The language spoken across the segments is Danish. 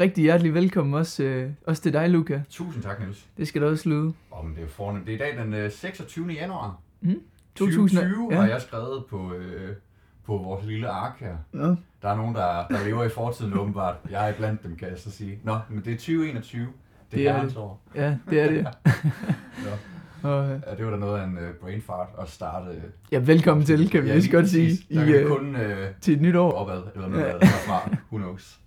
rigtig hjertelig velkommen også, øh, også til dig, Luca. Tusind tak, Niels. Det skal du også lyde. Oh, men det er fornemt. Det er i dag den øh, 26. januar. Mm. 2020 ja. har jeg skrevet på, øh, på vores lille ark her. Ja. Der er nogen, der, der lever i fortiden åbenbart. Jeg er blandt dem, kan jeg så sige. Nå, men det er 2021. Det Det er det. år. ja, det er det. Nå. Og, øh, Ja, det var da noget af en uh, brain fart at starte. øh, ja, velkommen til, kan vi ja, lige godt sige, Der i, kan øh, kun øh, til et nyt år. opad, eller noget Ja. herfra. Who knows.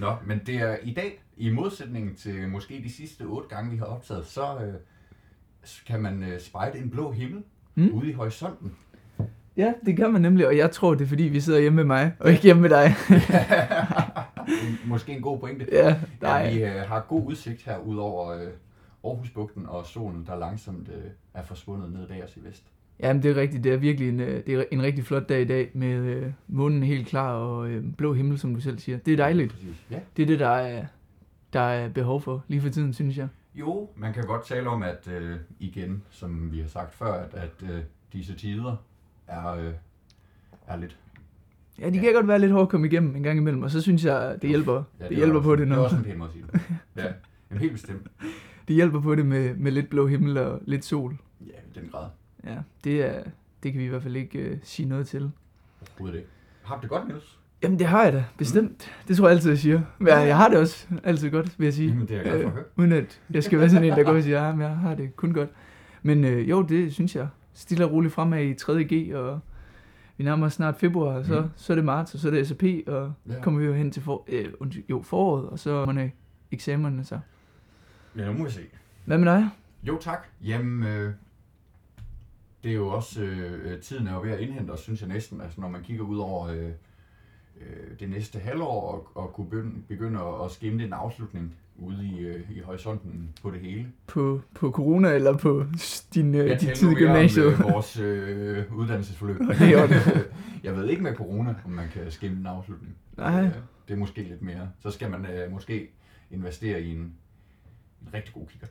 Nå, men det er i dag, i modsætning til måske de sidste otte gange, vi har optaget, så øh, kan man øh, spejde en blå himmel Mm. ude i horisonten. Ja, det kan man nemlig, og jeg tror, det er fordi, vi sidder hjemme med mig, og ikke hjemme med dig. Måske en god pointe. ja, Ja, nej. vi øh, har god udsigt her ud over øh, Aarhusbugten og solen, der langsomt øh, er forsvundet ned bag os i vest. Jamen, det er rigtigt. Det er virkelig en, øh, det er en rigtig flot dag i dag, med øh, månen helt klar og øh, blå himmel, som du selv siger. Det er dejligt. Ja. Det er det, der er, der er behov for lige for tiden, synes jeg. Jo, man kan godt tale om, at øh, igen, som vi har sagt før, at, at øh, disse tider er, øh, er lidt... Ja, de kan godt være lidt hårde at komme igennem en gang imellem, og så synes jeg, det hjælper, Ja, det er hjælper også, på det, Det er når, også en pæn måde at sige det. Ja, helt bestemt. det hjælper på det med, med lidt blå himmel og lidt sol. Ja, i den grad. Ja, det, er, det kan vi i hvert fald ikke uh, sige noget til. Overhovedet ikke. Har du det godt, Niels? Jamen, det har jeg da, bestemt. Det tror jeg altid, jeg siger. Men jeg, jeg har det også altid godt, vil jeg sige. Jamen, det er jeg glad for at høre. uden at jeg skal være sådan en, der går og siger, at jeg har det kun godt. Men øh, jo, det synes jeg. Stille og roligt fremad i 3.G, og vi nærmer os snart februar, og så, Mm. så er det marts, og så er det SAP, og Ja. kommer vi jo hen til for, øh, jo, foråret, og så er eksamenerne så. Ja, nu må vi se. Hvad med dig? Jo, tak. Jamen, øh, det er jo også, øh, øh, tiden er jo ved at indhente os, synes jeg næsten, altså når man kigger ud over øh, øh, det næste halvår og, og kunne begynde, begynde at, skimte en afslutning ude i, øh, i horisonten på det hele. På, på corona, eller på din, øh, din talte tid i gymnasiet? Om, øh, vores øh, uddannelsesforløb. Jeg ved ikke med corona, om man kan skimte en afslutning. Nej. Øh, det er måske lidt mere. Så skal man øh, måske investere i en rigtig god kikkert.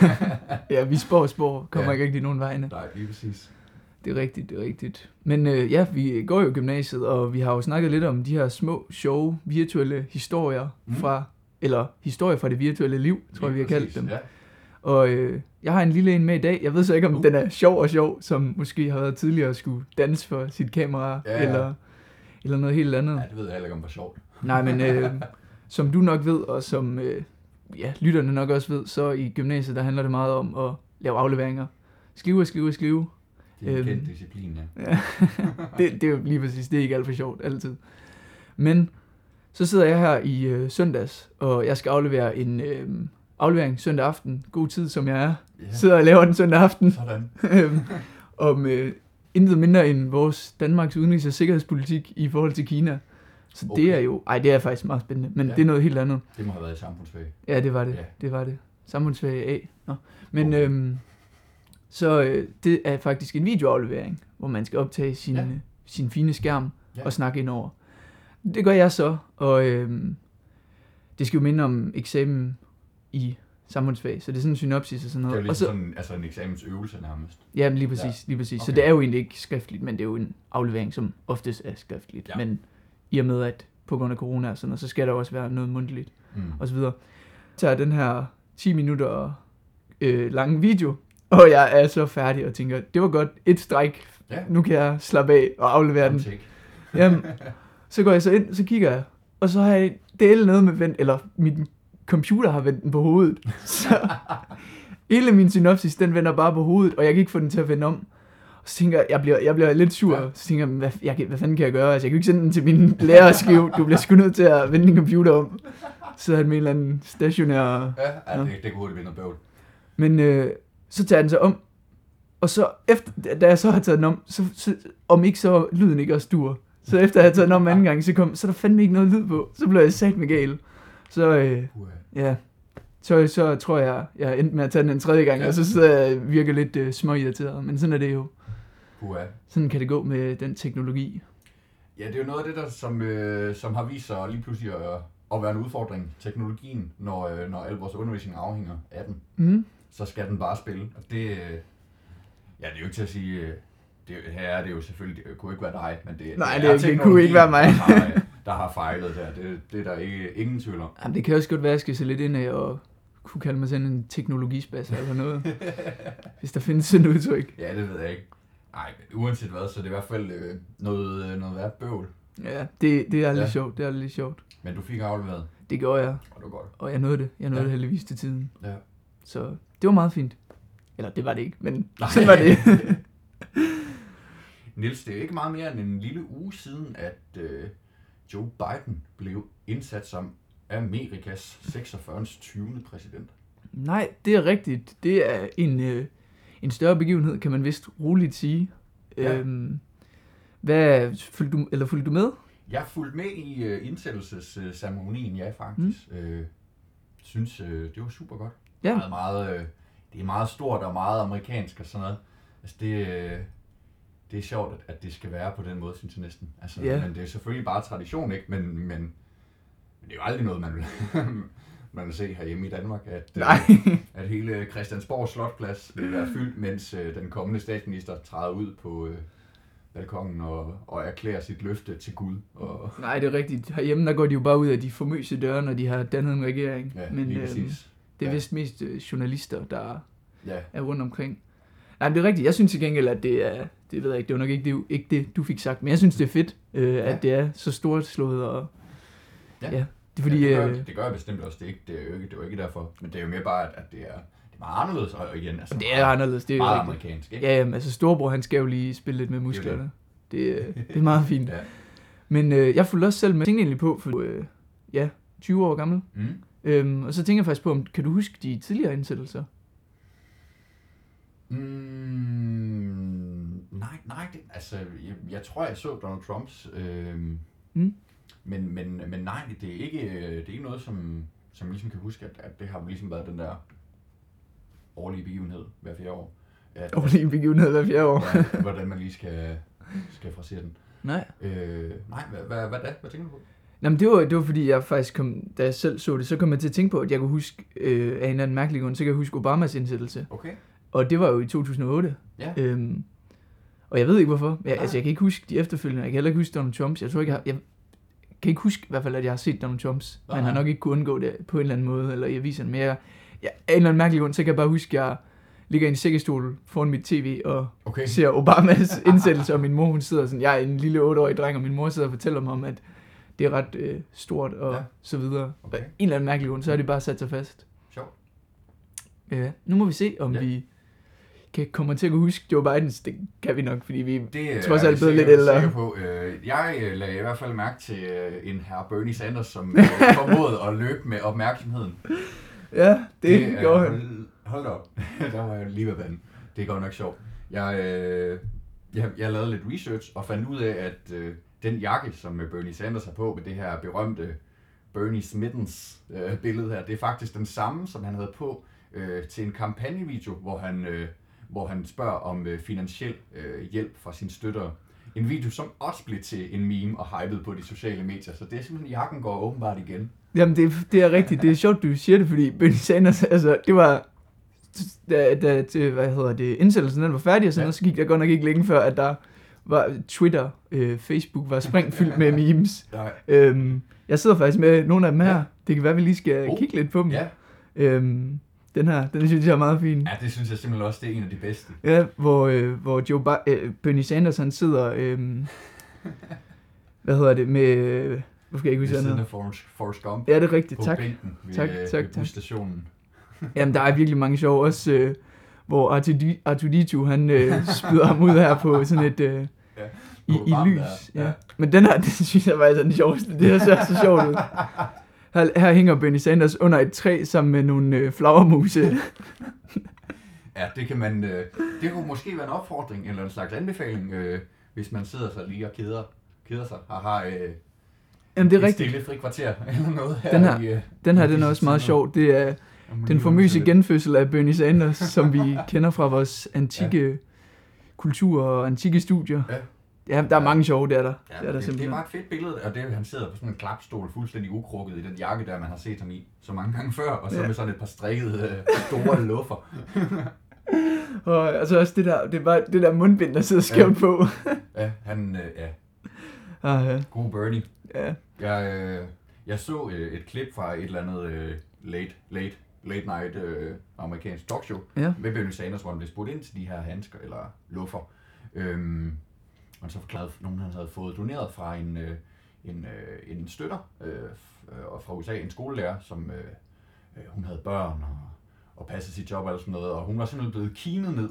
ja, vi spår og spår, kommer Ja. ikke rigtig nogen vegne. Nej, lige præcis. Det er rigtigt, det er rigtigt. Men øh, ja, vi går jo i gymnasiet, og vi har jo snakket lidt om de her små, sjove, virtuelle historier Mm. fra, eller historier fra det virtuelle liv, tror jeg, vi har kaldt dem. Ja. Og øh, jeg har en lille en med i dag. Jeg ved så ikke, om Uh. den er sjov og sjov, som måske har været tidligere at skulle danse for sit kamera, Ja, ja. eller, eller noget helt andet. ja, det ved jeg heller ikke, om var sjovt. Nej, men øh, som du nok ved, og som øh, ja, lytterne nok også ved, så i gymnasiet, der handler det meget om at lave afleveringer. Skrive og skrive og skrive. Det er en Øhm. kendt disciplin, ja. Ja, det, det er jo lige præcis, det er ikke alt for sjovt altid. Men så sidder jeg her i øh, søndags, og jeg skal aflevere en øh, aflevering søndag aften. God tid, som jeg er. ja. Sidder og laver den søndag aften. Sådan. Øhm, om øh, intet mindre end vores Danmarks udenrigs- og sikkerhedspolitik i forhold til Kina. Så okay. det er jo, ej det er faktisk meget spændende, men ja. Det er noget helt andet. Det må have været i samfundsfag. Ja, det var det. Ja. Det var det. Samfundsfag A. Nå. Men Okay. øhm, så øh, det er faktisk en videoaflevering, hvor man skal optage sin, ja. Ja. sin fine skærm ja. Og snakke ind over. Det gør jeg så, og øhm, det skal jo minde om eksamen i samfundsfag, så det er sådan en synopsis og sådan Det er noget. jo og ligesom så, sådan altså en eksamensøvelse nærmest. ja, men lige præcis, ja. Lige præcis. Så Okay. det er jo egentlig ikke skriftligt, men det er jo en aflevering, som oftest er skriftligt. Ja. Men i og med, at på grund af corona og sådan noget, så skal der også være noget mundtligt Mm. og så videre. tager den her 10 minutter øh, lange video, og jeg er så færdig og tænker, det var godt, et stræk, Ja. nu kan jeg slappe af og aflevere den. Jamen, så går jeg så ind, så kigger jeg, og så har jeg delt noget med vendt, eller min computer har vendt den på hovedet. Så hele min synopsis, den vender bare på hovedet, og jeg kan ikke få den til at vende om. Så tænker jeg, jeg bliver, jeg bliver lidt sur, Ja. så tænker jeg, hvad, jeg, kan- hvad fanden kan jeg gøre? Altså, jeg kan jo ikke sende den til min lærer og skrive, du bliver sgu nødt til at vende din computer om. Så han med en eller anden stationær Ja, ja Ja. det, det kunne hurtigt blive noget bøvl. men øh, så tager den sig om, og så efter, da jeg så har taget den om, så, så om ikke så lyden ikke også dur. Så efter jeg har taget den om anden gang, så, kom, så er der fandme ikke noget lyd på. Så blev jeg sat med gal. Så øh, ja, så, så tror jeg, jeg endte med at tage den en tredje gang, Ja. og så sidder jeg virker lidt øh, småirriteret. Men sådan er det jo. Uha. Sådan kan det gå med den teknologi. Ja, det er jo noget af det, der, som, øh, som har vist sig lige pludselig at, at være en udfordring. Teknologien, når, øh, når al vores undervisning afhænger af den, Mm. så skal den bare spille. Og det, øh, ja, det er jo ikke til at sige, øh, det, her er det jo selvfølgelig, det kunne ikke være dig, men det, Nej, er det- det kunne ikke være mig. Der har, øh, der har fejlet der. Det, det er der ikke, ingen tvivl om. Jamen, det kan også godt være, at jeg skal se lidt ind af og kunne kalde mig sådan en teknologispasser eller noget. hvis der findes sådan et udtryk. Ja, det ved jeg ikke. Nej, uanset hvad, så er det i hvert fald øh, noget, øh, noget værd bøvl. Ja, det, det er lidt Ja. sjovt. Det er lidt sjovt. Men du fik afleveret, Det gjorde jeg, og det var godt. og jeg nåede det. Jeg nåede Ja. det heldigvis til tiden. Ja. Så det var meget fint. Eller det var det ikke, men sådan var det. Niels, det er ikke meget mere end en lille uge siden, at øh, Joe Biden blev indsat som Amerikas 46. 20. præsident. Nej, det er rigtigt. Det er en, øh, en større begivenhed, kan man vist roligt sige. Ja. Øhm, hvad, fulgte du, eller fulgte du med? Jeg fulgte med i øh, indsættelsesceremonien, ja faktisk. Mm. Øh, synes, øh, det var super godt. Ja. Meget, meget, øh, det er meget stort og meget amerikansk og sådan noget. Altså det, øh, det er sjovt, at, at det skal være på den måde, synes jeg næsten. Altså, Ja. Men det er selvfølgelig bare tradition, ikke? Men, men, men det er jo aldrig noget, man vil, man vil se herhjemme i Danmark, at, øh, Nej. at hele Christiansborg Slotplads vil være fyldt, mens øh, den kommende statsminister træder ud på øh, balkongen og, og erklærer sit løfte til Gud. Og, Nej, det er rigtigt. Herhjemme, der går de jo bare ud af de famøse døre, når de har dannet en regering. ja, Men øhm, det er Ja. vist mest journalister, der Ja, er rundt omkring. Nej, det er rigtigt. Jeg synes til gengæld, at det er, det ved jeg ikke, det var nok ikke det, ikke det du fik sagt, men jeg synes, det er fedt, øh, ja. at det er så stort slået, og ja, ja det fordi, ja, det, gør, øh, det gør jeg bestemt også. Det er, ikke, det, er jo ikke, det er jo ikke derfor. Men det er jo mere bare, at, at det, er, det meget anderledes. Og igen, altså, det er anderledes, det er meget rigtigt. amerikansk. Ikke? Ja, jamen, altså storebror, han skal jo lige spille lidt med musklerne. Det, øh, det er meget fint. Ja. Men øh, jeg fulgte også selv med. Tænkte egentlig på, for øh, ja, 20 år gammel. Mm. Øhm, og så tænker jeg faktisk på, om kan du huske de tidligere indsættelser? Mm, nej, nej, det, altså, jeg, jeg tror, jeg så Donald Trumps, øh, Mm. Men, men, men nej, det er ikke, øh, det er ikke noget, som, som jeg ligesom kan huske, at, at det har ligesom været den der årlige begivenhed hver fjerde år. At, Og lige en begivenhed hver fjerde år. ja, hvordan man lige skal, skal frasere den. Nej. Øh, nej, hvad, hvad, hvad, da? hvad tænker du på? Nå, men det var, det var fordi, jeg faktisk kom, da jeg selv så det, så kom jeg til at tænke på, at jeg kunne huske, øh, af en eller anden mærkelig grund, så kan jeg huske Obamas indsættelse. Okay. Og det var jo i 2008. Ja. Øhm, og jeg ved ikke hvorfor. Jeg, Nej. altså, jeg kan ikke huske de efterfølgende. Jeg kan heller ikke huske Donald Trumps. Jeg tror ikke, jeg, jeg kan ikke huske i hvert fald, at jeg har set Donald Trumps. Man har nok ikke kunnet undgå det på en eller anden måde, eller i aviserne. Men jeg, jeg, af en eller anden mærkelig grund, så kan jeg bare huske, at jeg ligger i en sækkestol foran mit tv og Okay. ser Obamas indsættelse, og min mor hun sidder sådan, jeg er en lille 8-årig dreng, og min mor sidder og fortæller mig om, at det er ret øh, stort og Ja. så videre. Okay. Og en eller anden mærkelig grund, så er det bare sat sig fast. Sjovt. Ja, nu må vi se, om ja. vi kan komme til at kunne huske Joe Bidens. Det kan vi nok, fordi vi... Det er Trods jeg alt blevet lidt ældre. sikker På. Øh, Jeg øh, lagde i hvert fald mærke til øh, en herr Bernie Sanders, som øh, formåede at løbe med opmærksomheden. Ja, det, det gjorde han. Hold, da op. Der var jeg lige ved vandet. Det er godt nok sjovt. Jeg, øh, jeg, jeg lavede lidt research og fandt ud af, at øh, den jakke, som øh, Bernie Sanders har på med det her berømte Bernie Smittens øh, billede her, det er faktisk den samme, som han havde på øh, til en kampagnevideo, hvor han, øh, hvor han spørger om øh, finansiel øh, hjælp fra sine støttere. En video, som også blev til en meme og hyped på de sociale medier, så det er simpelthen, jakken går åbenbart igen. Jamen, det, det er rigtigt. Det er sjovt, du siger det, fordi Bernie Sanders, altså, det var... Da, da til, hvad hedder det, indsættelsen den var færdig og sådan Ja. noget, så gik der godt nok ikke længe før, at der var Twitter, øh, Facebook var springfyldt med memes. Nej. Øhm, jeg sidder faktisk med nogle af dem her. Ja. Det kan være, vi lige skal Oh. kigge lidt på dem. Ja, Øhm, den her, den synes jeg er meget fin. ja, det synes jeg simpelthen også, det er en af de bedste. Ja, hvor, øh, hvor Joe Bi- øh, Bernie Sanders, han sidder, øh, hvad hedder det, med, øh, hvor skal jeg ikke Ved huske, hvad han siden af Forrest, Gump Ja, det er rigtigt, på tak. bænken ved, Tak, øh, tak, ved tak. busstationen. Jamen, der er virkelig mange sjove også, øh, hvor Artudi- Artuditu, han øh, spyder ham ud her på sådan et, øh, Ja, i, i lys. der. Ja. Ja. Men den her, det synes jeg faktisk er den sjoveste. Det her ser så sjovt ud. Her, her hænger Bernie Sanders under et træ sammen med nogle øh, flagermuse. Ja, det kan man, øh, det kunne måske være en opfordring eller en slags anbefaling, øh, hvis man sidder så lige og keder, keder sig og har øh, Jamen, det er et rigtigt. stille fri kvarter eller noget her. Den her- i, øh, Den her, den er også meget sjov. Det er man den det. genfødsel af Bernie Sanders, som vi kender fra vores antikke ja. kultur og antikke studier. Ja. Ja, der er mange sjove, der er der. Ja, det er der det, det er simpelthen. bare et fedt billede, og det han sidder på sådan en klapstol, fuldstændig ukrukket i den jakke, der man har set ham i så mange gange før, og så Ja. med sådan et par strikkede øh, store luffer. Og altså også det der, det var det der mundbind, der sidder skævt Ja. på. Ja, han, øh, ja. Ah, ja. God Bernie. ja. Jeg, øh, jeg så øh, et klip fra et eller andet øh, late, late, late night øh, amerikansk talkshow Ja. med Bernie Sanders, hvor han blev spurgt ind til de her handsker eller luffer. Øhm, og så forklarede nogen, han havde fået doneret fra en, øh, en, øh, en støtter øh, og fra USA, en skolelærer, som øh, hun havde børn og, og passede sit job og sådan noget, og hun var simpelthen blevet kinet ned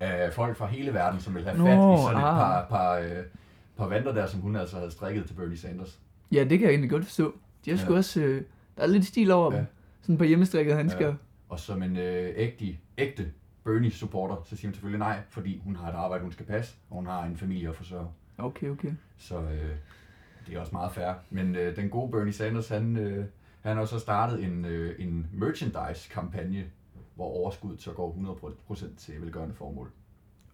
af folk fra hele verden, som ville have fat Nå, i sådan et ah. par, par, øh, par vanter der, som hun altså havde strikket til Bernie Sanders. ja, det kan jeg egentlig godt forstå. De har sgu Ja. også... Øh, der er lidt stil over Ja. dem. Sådan på hjemmestrikket handsker. Ja. Og som en øh, ægte, ægte Bernie-supporter, så siger hun selvfølgelig nej, fordi hun har et arbejde, hun skal passe, og hun har en familie at forsørge. Okay, okay. Så øh, det er også meget fair. Men øh, den gode Bernie Sanders, han, øh, han har så startet en, øh, en merchandise-kampagne, hvor overskuddet så går 100% til velgørende formål.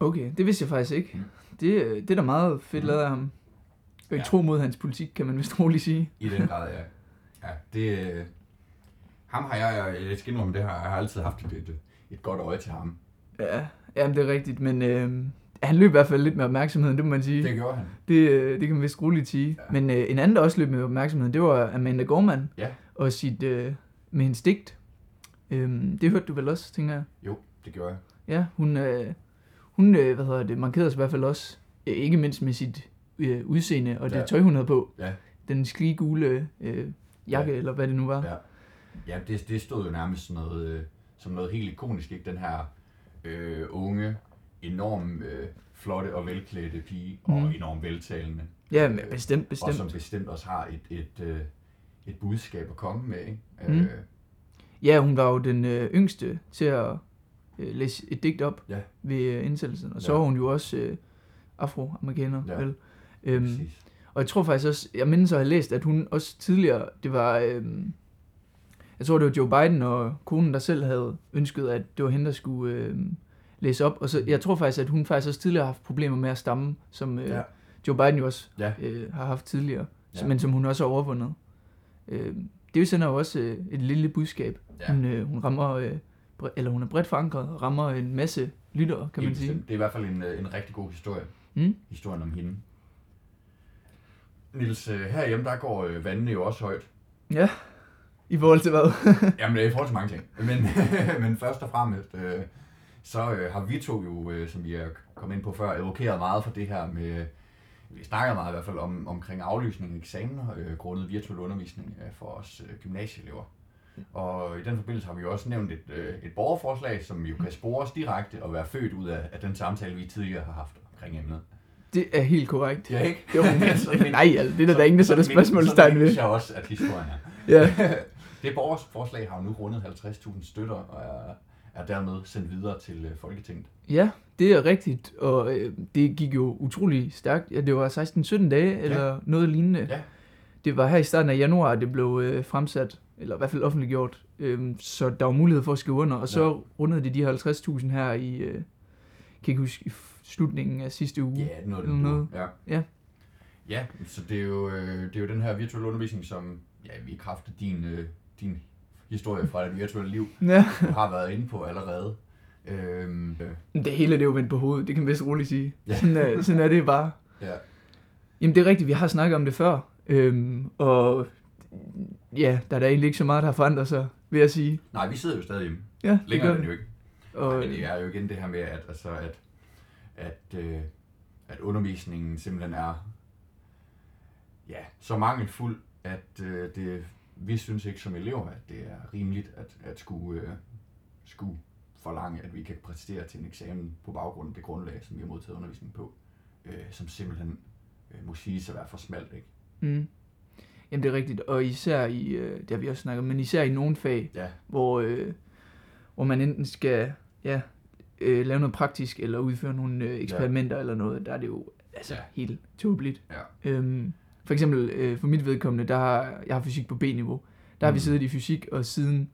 Okay, det vidste jeg faktisk ikke. Mm. Det, øh, det er da meget fedt Mm. lavet af ham. Og Ja. ja. tro mod hans politik, kan man vist roligt sige. I den grad, ja. ja det, øh, ham har jeg, jeg skal indrømme, det har jeg har altid haft et, et, et godt øje til ham. Ja, jamen det er rigtigt, men øh, han løb i hvert fald lidt med opmærksomheden, det må man sige. Det gjorde han. Det, øh, det kan man vist roligt sige. Ja. Men øh, en anden, der også løb med opmærksomheden, det var Amanda Gorman. Ja. Og sit, øh, med hendes digt. Øhm, det hørte du vel også, tænker jeg. Jo, det gjorde jeg. Ja, hun, øh, hun øh, hvad hedder det, markerede sig i hvert fald også, øh, ikke mindst med sit øh, udseende og det Ja. tøj, hun havde på. Ja. Den sklige gule øh, jakke, Ja. eller hvad det nu var. Ja. Ja, det, det stod jo nærmest sådan noget, øh, som noget helt ikonisk, ikke? Den her øh, unge, enormt øh, flotte og velklædte pige, mm. og enormt veltalende. Ja, men bestemt, Og bestemt. som bestemt også har et, et, øh, et budskab at komme med, ikke? Mhm. Øh, Ja, hun var jo den øh, yngste til at øh, læse et digt op Ja. ved øh, indsættelsen. Og så Ja. var hun jo også øh, afroamerikaner, Ja. vel? Øhm, præcis. og jeg tror faktisk også, jeg mindes at have læst, at hun også tidligere, det var, øhm, jeg tror det var Joe Biden og konen, der selv havde ønsket, at det var hende, der skulle øhm, læse op. Og så, jeg tror faktisk, at hun faktisk også tidligere har haft problemer med at stamme, som øh, Ja. Joe Biden jo også Ja. øh, har haft tidligere, Ja. men som hun også har overvundet. Øh, det sender jo også øh, et lille budskab. Ja. Hun, øh, hun rammer, øh, eller hun er bredt forankret, og rammer en masse lyttere, kan man sige. Det er i hvert fald en, øh, en rigtig god historie. Mm? Historien om hende. Nils, øh, herhjemme, der går øh, vandene jo også højt. Ja, i forhold til hvad? Jamen, det er i forhold til mange ting. Men, men først og fremmest, øh, så øh, har vi to jo, øh, som vi er kommet ind på før, advokeret meget for det her med, vi snakker meget i hvert fald om, omkring aflysning af eksamener, øh, grundet virtuel undervisning øh, for os øh, gymnasieelever. Og i den forbindelse har vi jo også nævnt et, øh, et borgerforslag, som jo kan spores direkte og være født ud af, af den samtale, vi tidligere har haft omkring emnet. Det er helt korrekt. Ja, ikke? Jo, men, Så nej, altså, det er der, der ingen, der sætter så spørgsmålstegn Så ved. mindes jeg også, at historien er. Ja. Det borgerforslag har jo nu rundet 50.000 støtter og er, er dermed sendt videre til øh, Folketinget. ja, det er rigtigt, og øh, det gik jo utrolig stærkt. Ja, det var 16-17 dage, eller noget lignende. Ja. Det var her i starten af januar, det blev øh, fremsat, eller i hvert fald offentliggjort, øh, så der var mulighed for at skrive under, og så Ja. ja. rundede de de 50.000 her i, øh, kan ikke huske, i slutningen af sidste uge. Ja, noget Eller noget. Ja. Ja. Ja, så det er jo, øh, det er jo den her virtuelle undervisning, som ja, vi af din, øh, din historie fra det virtuelle liv Ja. du har været inde på allerede. Øhm, øh, Det hele det er jo vendt på hovedet, det kan man vist roligt sige. Ja. Sådan, er, sådan er det bare. ja. Jamen det er rigtigt, vi har snakket om det før, øhm, og ja, der er da egentlig ikke så meget, der har forandret sig, vil jeg sige. Nej, vi sidder jo stadig hjemme. Ja, det Længere gør er den vi. jo ikke. Og, Men det er jo igen det her med, at, altså, at, at, øh, at undervisningen simpelthen er ja, så mangelfuld, at øh, det, vi synes ikke som elever, at det er rimeligt at, at skulle, øh, skulle forlange, at vi kan præstere til en eksamen på baggrund af det grundlag, som vi har modtaget undervisning på, øh, som simpelthen øh, må siges at være for smalt. Ikke? mm, jamen det er rigtigt, og især i, øh, det har vi også snakket men især i nogle fag, Ja, hvor, øh, hvor man enten skal ja, øh, lave noget praktisk, eller udføre nogle øh, eksperimenter ja. eller noget, der er det jo altså ja. helt tåbeligt. ja, Øhm, for eksempel øh, for mit vedkommende, der har jeg har fysik på B-niveau. Der har vi Mm. siddet i fysik, og siden,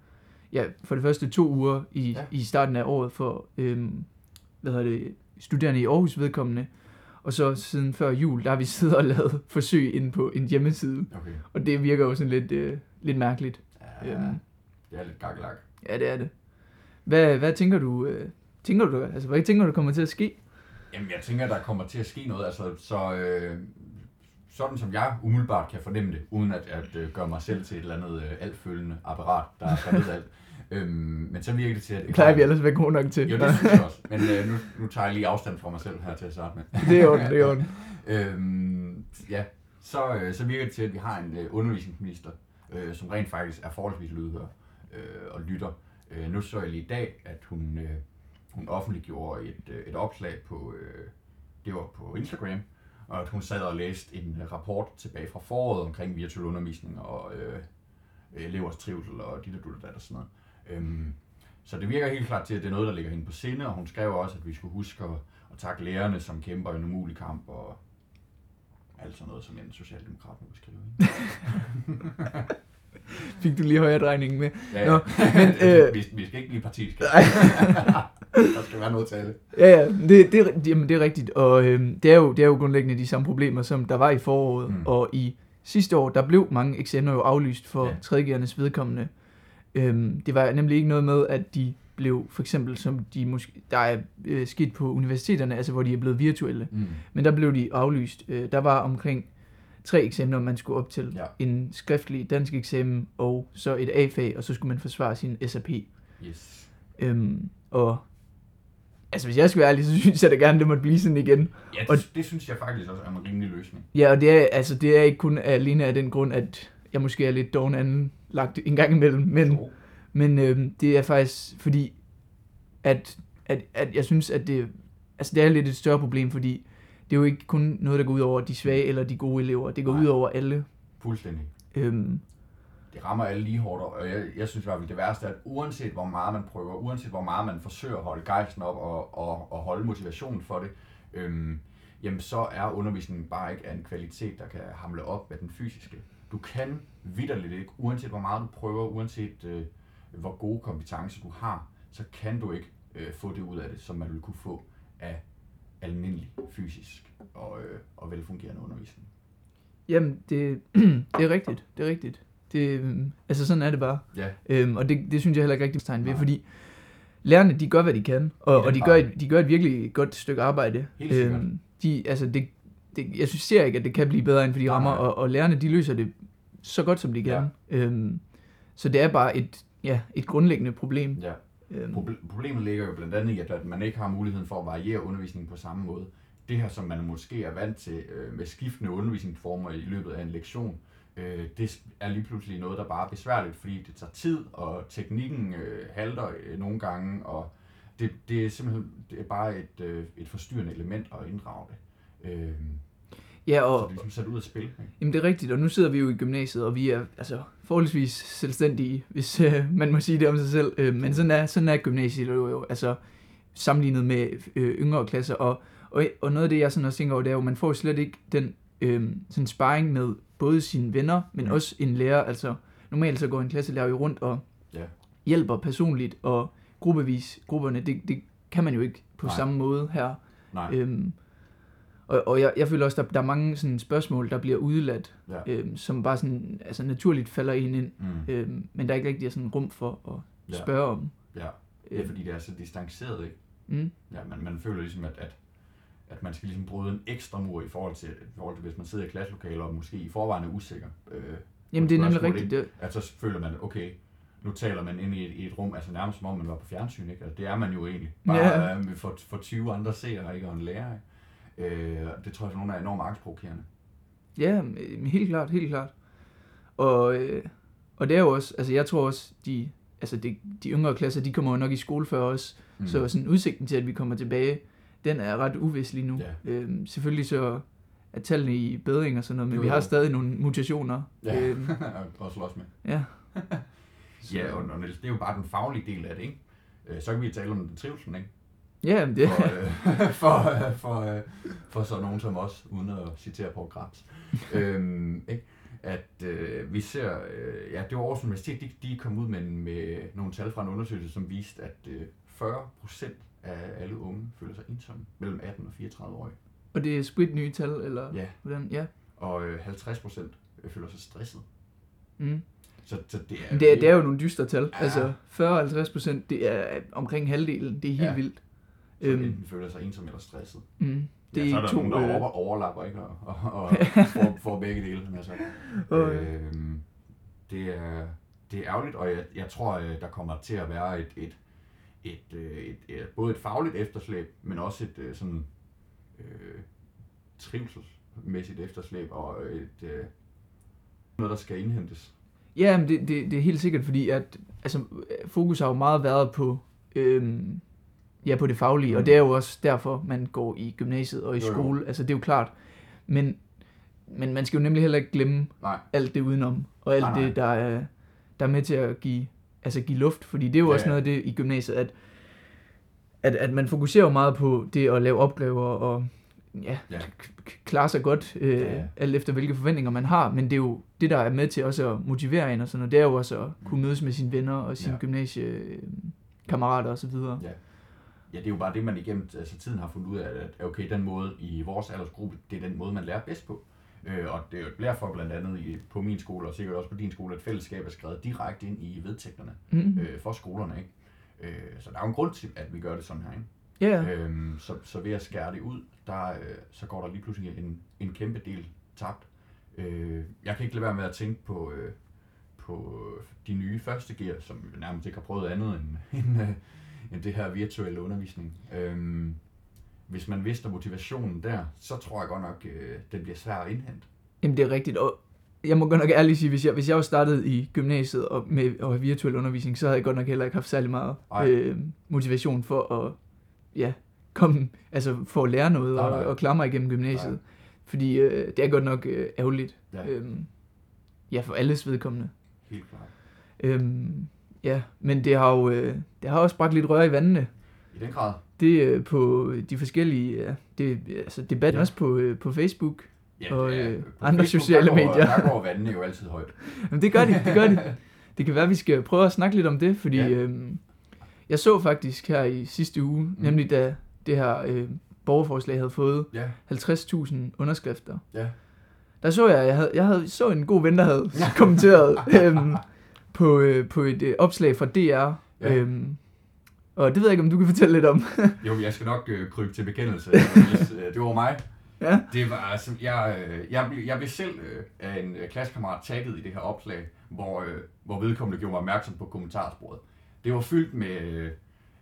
ja, for det første to uger i, Ja. i starten af året for, øhm, hvad hedder det, studerende i Aarhus vedkommende, og så siden før jul, der har vi siddet og lavet forsøg inde på en hjemmeside, okay. og det virker jo sådan lidt, øh, lidt mærkeligt. Ja, Øhm. det er lidt gakkelak. Ja, det er det. Hvad, hvad tænker du, øh, tænker du, altså hvad tænker du kommer til at ske? Jamen, jeg tænker, der kommer til at ske noget. Altså, så, øh, sådan som jeg umiddelbart kan fornemme det, uden at, at øh, gøre mig selv til et eller andet øh, altfølgende apparat, der kan ved alt. Øhm, men så virker det til, at... Det plejer vi ellers at være gode nok til. Jo, det synes jeg også. Men øh, nu, nu tager jeg lige afstand fra mig selv her til at starte med. det er ondt, det er ondt. øhm, ja, så, øh, så virker det til, at vi har en øh, undervisningsminister, øh, som rent faktisk er forholdsvis lydhør øh, og lytter. Øh, nu så jeg lige i dag, at hun, øh, hun offentliggjorde et, øh, et opslag på, øh, det var på Instagram, og at hun sad og læste en rapport tilbage fra foråret omkring virtuel undervisning og øh, elevers trivsel og dit og dut og sådan noget. Øhm, så det virker helt klart til, at det er noget, der ligger hende på sinde, og hun skrev også, at vi skulle huske at, at takke lærerne, som kæmper en umulig kamp, og alt sådan noget, som en socialdemokrat nu skrive. Fik du lige højere drejningen med. Ja, Nå, ja. men, øh, vi, vi skal ikke blive partiske. Der skal være noget til alle. Ja, ja, det, det, jamen, det er rigtigt, og øhm, det, er jo, det er jo grundlæggende de samme problemer, som der var i foråret, Mm. og i sidste år, der blev mange eksamener jo aflyst for Ja. ja. 3.G'ernes vedkommende. Øhm, det var nemlig ikke noget med, at de blev, for eksempel som de måske, der er øh, sket på universiteterne, altså hvor de er blevet virtuelle, Mm. men der blev de aflyst. Øh, der var omkring tre eksamener, man skulle op til. Ja. En skriftlig dansk eksamen, og så et A-fag, og så skulle man forsvare sin SAP. Yes. Øhm, og altså hvis jeg skal være ærlig, så synes jeg da gerne, det måtte blive sådan igen. Ja, det, Og- det synes jeg faktisk også er en rimelig løsning. Ja, og det er, altså, det er ikke kun alene af den grund, at jeg måske er lidt doven anlagt en gang imellem, men, Jo. men øhm, det er faktisk fordi, at, at, at jeg synes, at det, altså, det er lidt et større problem, fordi det er jo ikke kun noget, der går ud over de svage eller de gode elever. Det går Nej. ud over alle. Fuldstændig. Øhm, det rammer alle lige hårdt, og jeg, jeg synes i hvert fald, det værste er, at uanset hvor meget man prøver, uanset hvor meget man forsøger at holde gejsten op og, og, og holde motivationen for det, øhm, jamen så er undervisningen bare ikke af en kvalitet, der kan hamle op med den fysiske. Du kan vidderligt ikke, uanset hvor meget du prøver, uanset øh, hvor gode kompetencer du har, så kan du ikke øh, få det ud af det, som man ville kunne få af almindelig fysisk og, øh, og velfungerende undervisning. jamen, det, det er rigtigt. Det er rigtigt. Det, øhm, altså sådan er det bare. Ja, Øhm, og det, det synes jeg heller ikke rigtig tegn ved, Nej. fordi lærerne, de gør, hvad de kan, og, og de, gør et, de gør et virkelig godt stykke arbejde. Øhm, Helt sikkert. de, altså det, det, jeg synes ser ikke, at det kan blive bedre end for de rammer, nej. og, og lærerne, de løser det så godt, som de kan. Ja. Øhm, så det er bare et, ja, et grundlæggende problem. ja. Øhm, Proble- Problemet ligger jo blandt andet i, at- at man ikke har muligheden for at variere undervisningen på samme måde. Det her, som man måske er vant til øh, med skiftende undervisningsformer i løbet af en lektion, øh, det er lige pludselig noget, der bare er besværligt, fordi det tager tid, og teknikken øh, halter øh, nogle gange, og det, det er simpelthen det er bare et, øh, et forstyrrende element at inddrage det. Øh, ja, så og det er ligesom sat ud af spil. Ikke? jamen, det er rigtigt, og nu sidder vi jo i gymnasiet, og vi er altså forholdsvis selvstændige, hvis øh, man må sige det om sig selv. Øh, men sådan er, sådan er gymnasiet jo, jo altså sammenlignet med øh, yngre klasser, og, og, og noget af det, jeg sådan også tænker over, det er jo, man får slet ikke den øh, sådan sparring med både sine venner, men Mm. også en lærer. Altså, normalt så går en klasselærer jo rundt og Ja. hjælper personligt, og gruppevis, grupperne, det, det kan man jo ikke på Nej. Samme måde her. Nej, Øhm, og, og jeg, jeg føler også, der, der er mange sådan spørgsmål, der bliver udeladt, ja. øhm, som bare sådan, altså naturligt falder en ind, Mm. øhm, men der er ikke rigtig sådan rum for at Ja. spørge om. Ja. Det er Øhm, fordi, det er så distanceret, ikke? mm, Ja, man, man føler ligesom, at, at, at man skal ligesom bryde en ekstra mur i forhold til, i forhold til hvis man sidder i klasselokaler og måske i forvejen er usikker. Øh, jamen det er nemlig rigtigt. Det, at så føler man, okay, nu taler man ind i et, i et rum, altså nærmest som om man var på fjernsyn, ikke? Altså, det er man jo egentlig. Bare Ja. øh, for, for 20 andre seere, ikke? Og en lærer, ikke? Øh, det tror jeg for nogle er enormt angstprovokerende. ja, helt klart, helt klart. Og, øh, og det er jo også, altså jeg tror også, de, altså de, de yngre klasser, de kommer jo nok i skole før os, mm. så sådan udsigten til, at vi kommer tilbage, den er ret uvis lige nu. Ja. Øhm, selvfølgelig så er tallene i bedring og sådan noget, men Jo, vi har jo. stadig nogle mutationer. Ja, Øhm, at slås med. ja. Ja, og, og Niels, det er jo bare den faglige del af det, ikke? Øh, så kan vi tale om den trivsel, ikke? Ja, men det, for, øh, for, øh, for, øh, for så nogen som os, uden at citere Paul Krebs. øhm, ikke? At øh, vi ser, øh, ja, det var Aarhus Universitet, de, de kom ud med, med nogle tal fra en undersøgelse, som viste, at øh, 40 procent af alle unge føler sig ensomme mellem 18 og 34 år. og det er sprit nye tal, eller Ja, hvordan? Ja. og øh, 50 procent føler sig stresset. Mm. Så, så det er, Men det er, det er jo nogle dystre tal. Ja. Altså 40-50 procent, det er omkring halvdelen. Det er helt Ja. vildt. som Øhm, enten føler sig ensom eller stresset. mm. Det ja, så er er der to... nogen, der øh, over, overlapper, ikke? Og, og, og får, får begge dele, jeg sagt. Og- Øhm, det, er, det er ærgerligt, og jeg, jeg tror, øh, der kommer til at være et, et, et, øh, et, et, både et fagligt efterslæb, men også et øh, sådan øh, trivselsmæssigt efterslæb, og et, øh, noget, der skal indhentes. Ja, men det, det, det er helt sikkert, fordi at, altså, fokus har jo meget været på, øhm, ja, på det faglige, mm. og det er jo også derfor, man går i gymnasiet og i Jo, jo. skole. Altså, det er jo klart. Men, men man skal jo nemlig heller ikke glemme Nej, alt det udenom, og alt Nej, nej. det, der er, der er med til at give, altså give luft. Fordi det er jo Ja, også noget af det i gymnasiet, at, at, at man fokuserer jo meget på det at lave opgaver og ja, Ja. klare sig godt, øh, Ja, ja. alt efter hvilke forventninger man har. Men det er jo det, der er med til også at motivere en og sådan noget. Det er jo også at kunne mødes med sine venner og sine ja. gymnasiekammerater og så videre. Ja. Ja, det er jo bare det, man igennem altså, tiden har fundet ud af, at okay, den måde i vores aldersgruppe, det er den måde, man lærer bedst på. Øh, og det er jo derfor blandt andet i, på min skole, og sikkert også på din skole, at fællesskab er skrevet direkte ind i vedtægterne Mm. øh, for skolerne. Ikke? Øh, så der er jo en grund til, at vi gør det sådan her. Ikke? Ja, Øhm, så, så ved at skære det ud, der, øh, så går der lige pludselig en, en kæmpe del tabt. Øh, jeg kan ikke lade være med at tænke på, øh, på de nye første gear, som nærmest ikke har prøvet andet end, end, øh, end det her virtuelle undervisning. Øhm, hvis man mister motivationen der, så tror jeg godt nok, øh, den bliver svær at indhente. Jamen det er rigtigt, og jeg må godt nok ærligt sige, hvis jeg, hvis jeg var startet i gymnasiet og med og virtuel undervisning, så havde jeg godt nok heller ikke haft særlig meget Nej. øh, motivation for at ja, komme, altså for at lære noget Nej, og, nej. og klare mig igennem gymnasiet. Nej. Fordi øh, det er godt nok øh, ærgerligt. Ja. Øhm, ja, for alles vedkommende. Helt klart. Øhm, ja, men det har jo øh, det har også bragt lidt røre i vandene. I den grad. Det øh, på de forskellige, ja, det, altså debatten Ja. ja. også på, øh, på Facebook. Ja, Og, ja, øh, på andre Facebook, sociale der går, medier. Der går vandene jo altid højt. Jamen det gør de, det gør de. Det kan være, at vi skal prøve at snakke lidt om det, fordi Ja. ja. øhm, jeg så faktisk her i sidste uge, mm. nemlig da det her øh, borgerforslag havde fået Ja, 50.000 underskrifter. ja. Der så jeg, jeg havde, jeg havde så en god ven, der havde kommenteret øhm, på, øh, på et øh, opslag fra DR. Ja. Ja. Øhm, og det ved jeg ikke, om du kan fortælle lidt om. Jo, jeg skal nok øh, krybe til bekendelse. Hvis, øh, det var mig. ja. Det var altså, jeg, øh, jeg, blev, jeg blev selv øh, af en øh, klassekammerat tagget i det her opslag, hvor, øh, hvor vedkommende gjorde mig opmærksom på kommentarsporet. Det var fyldt med, øh,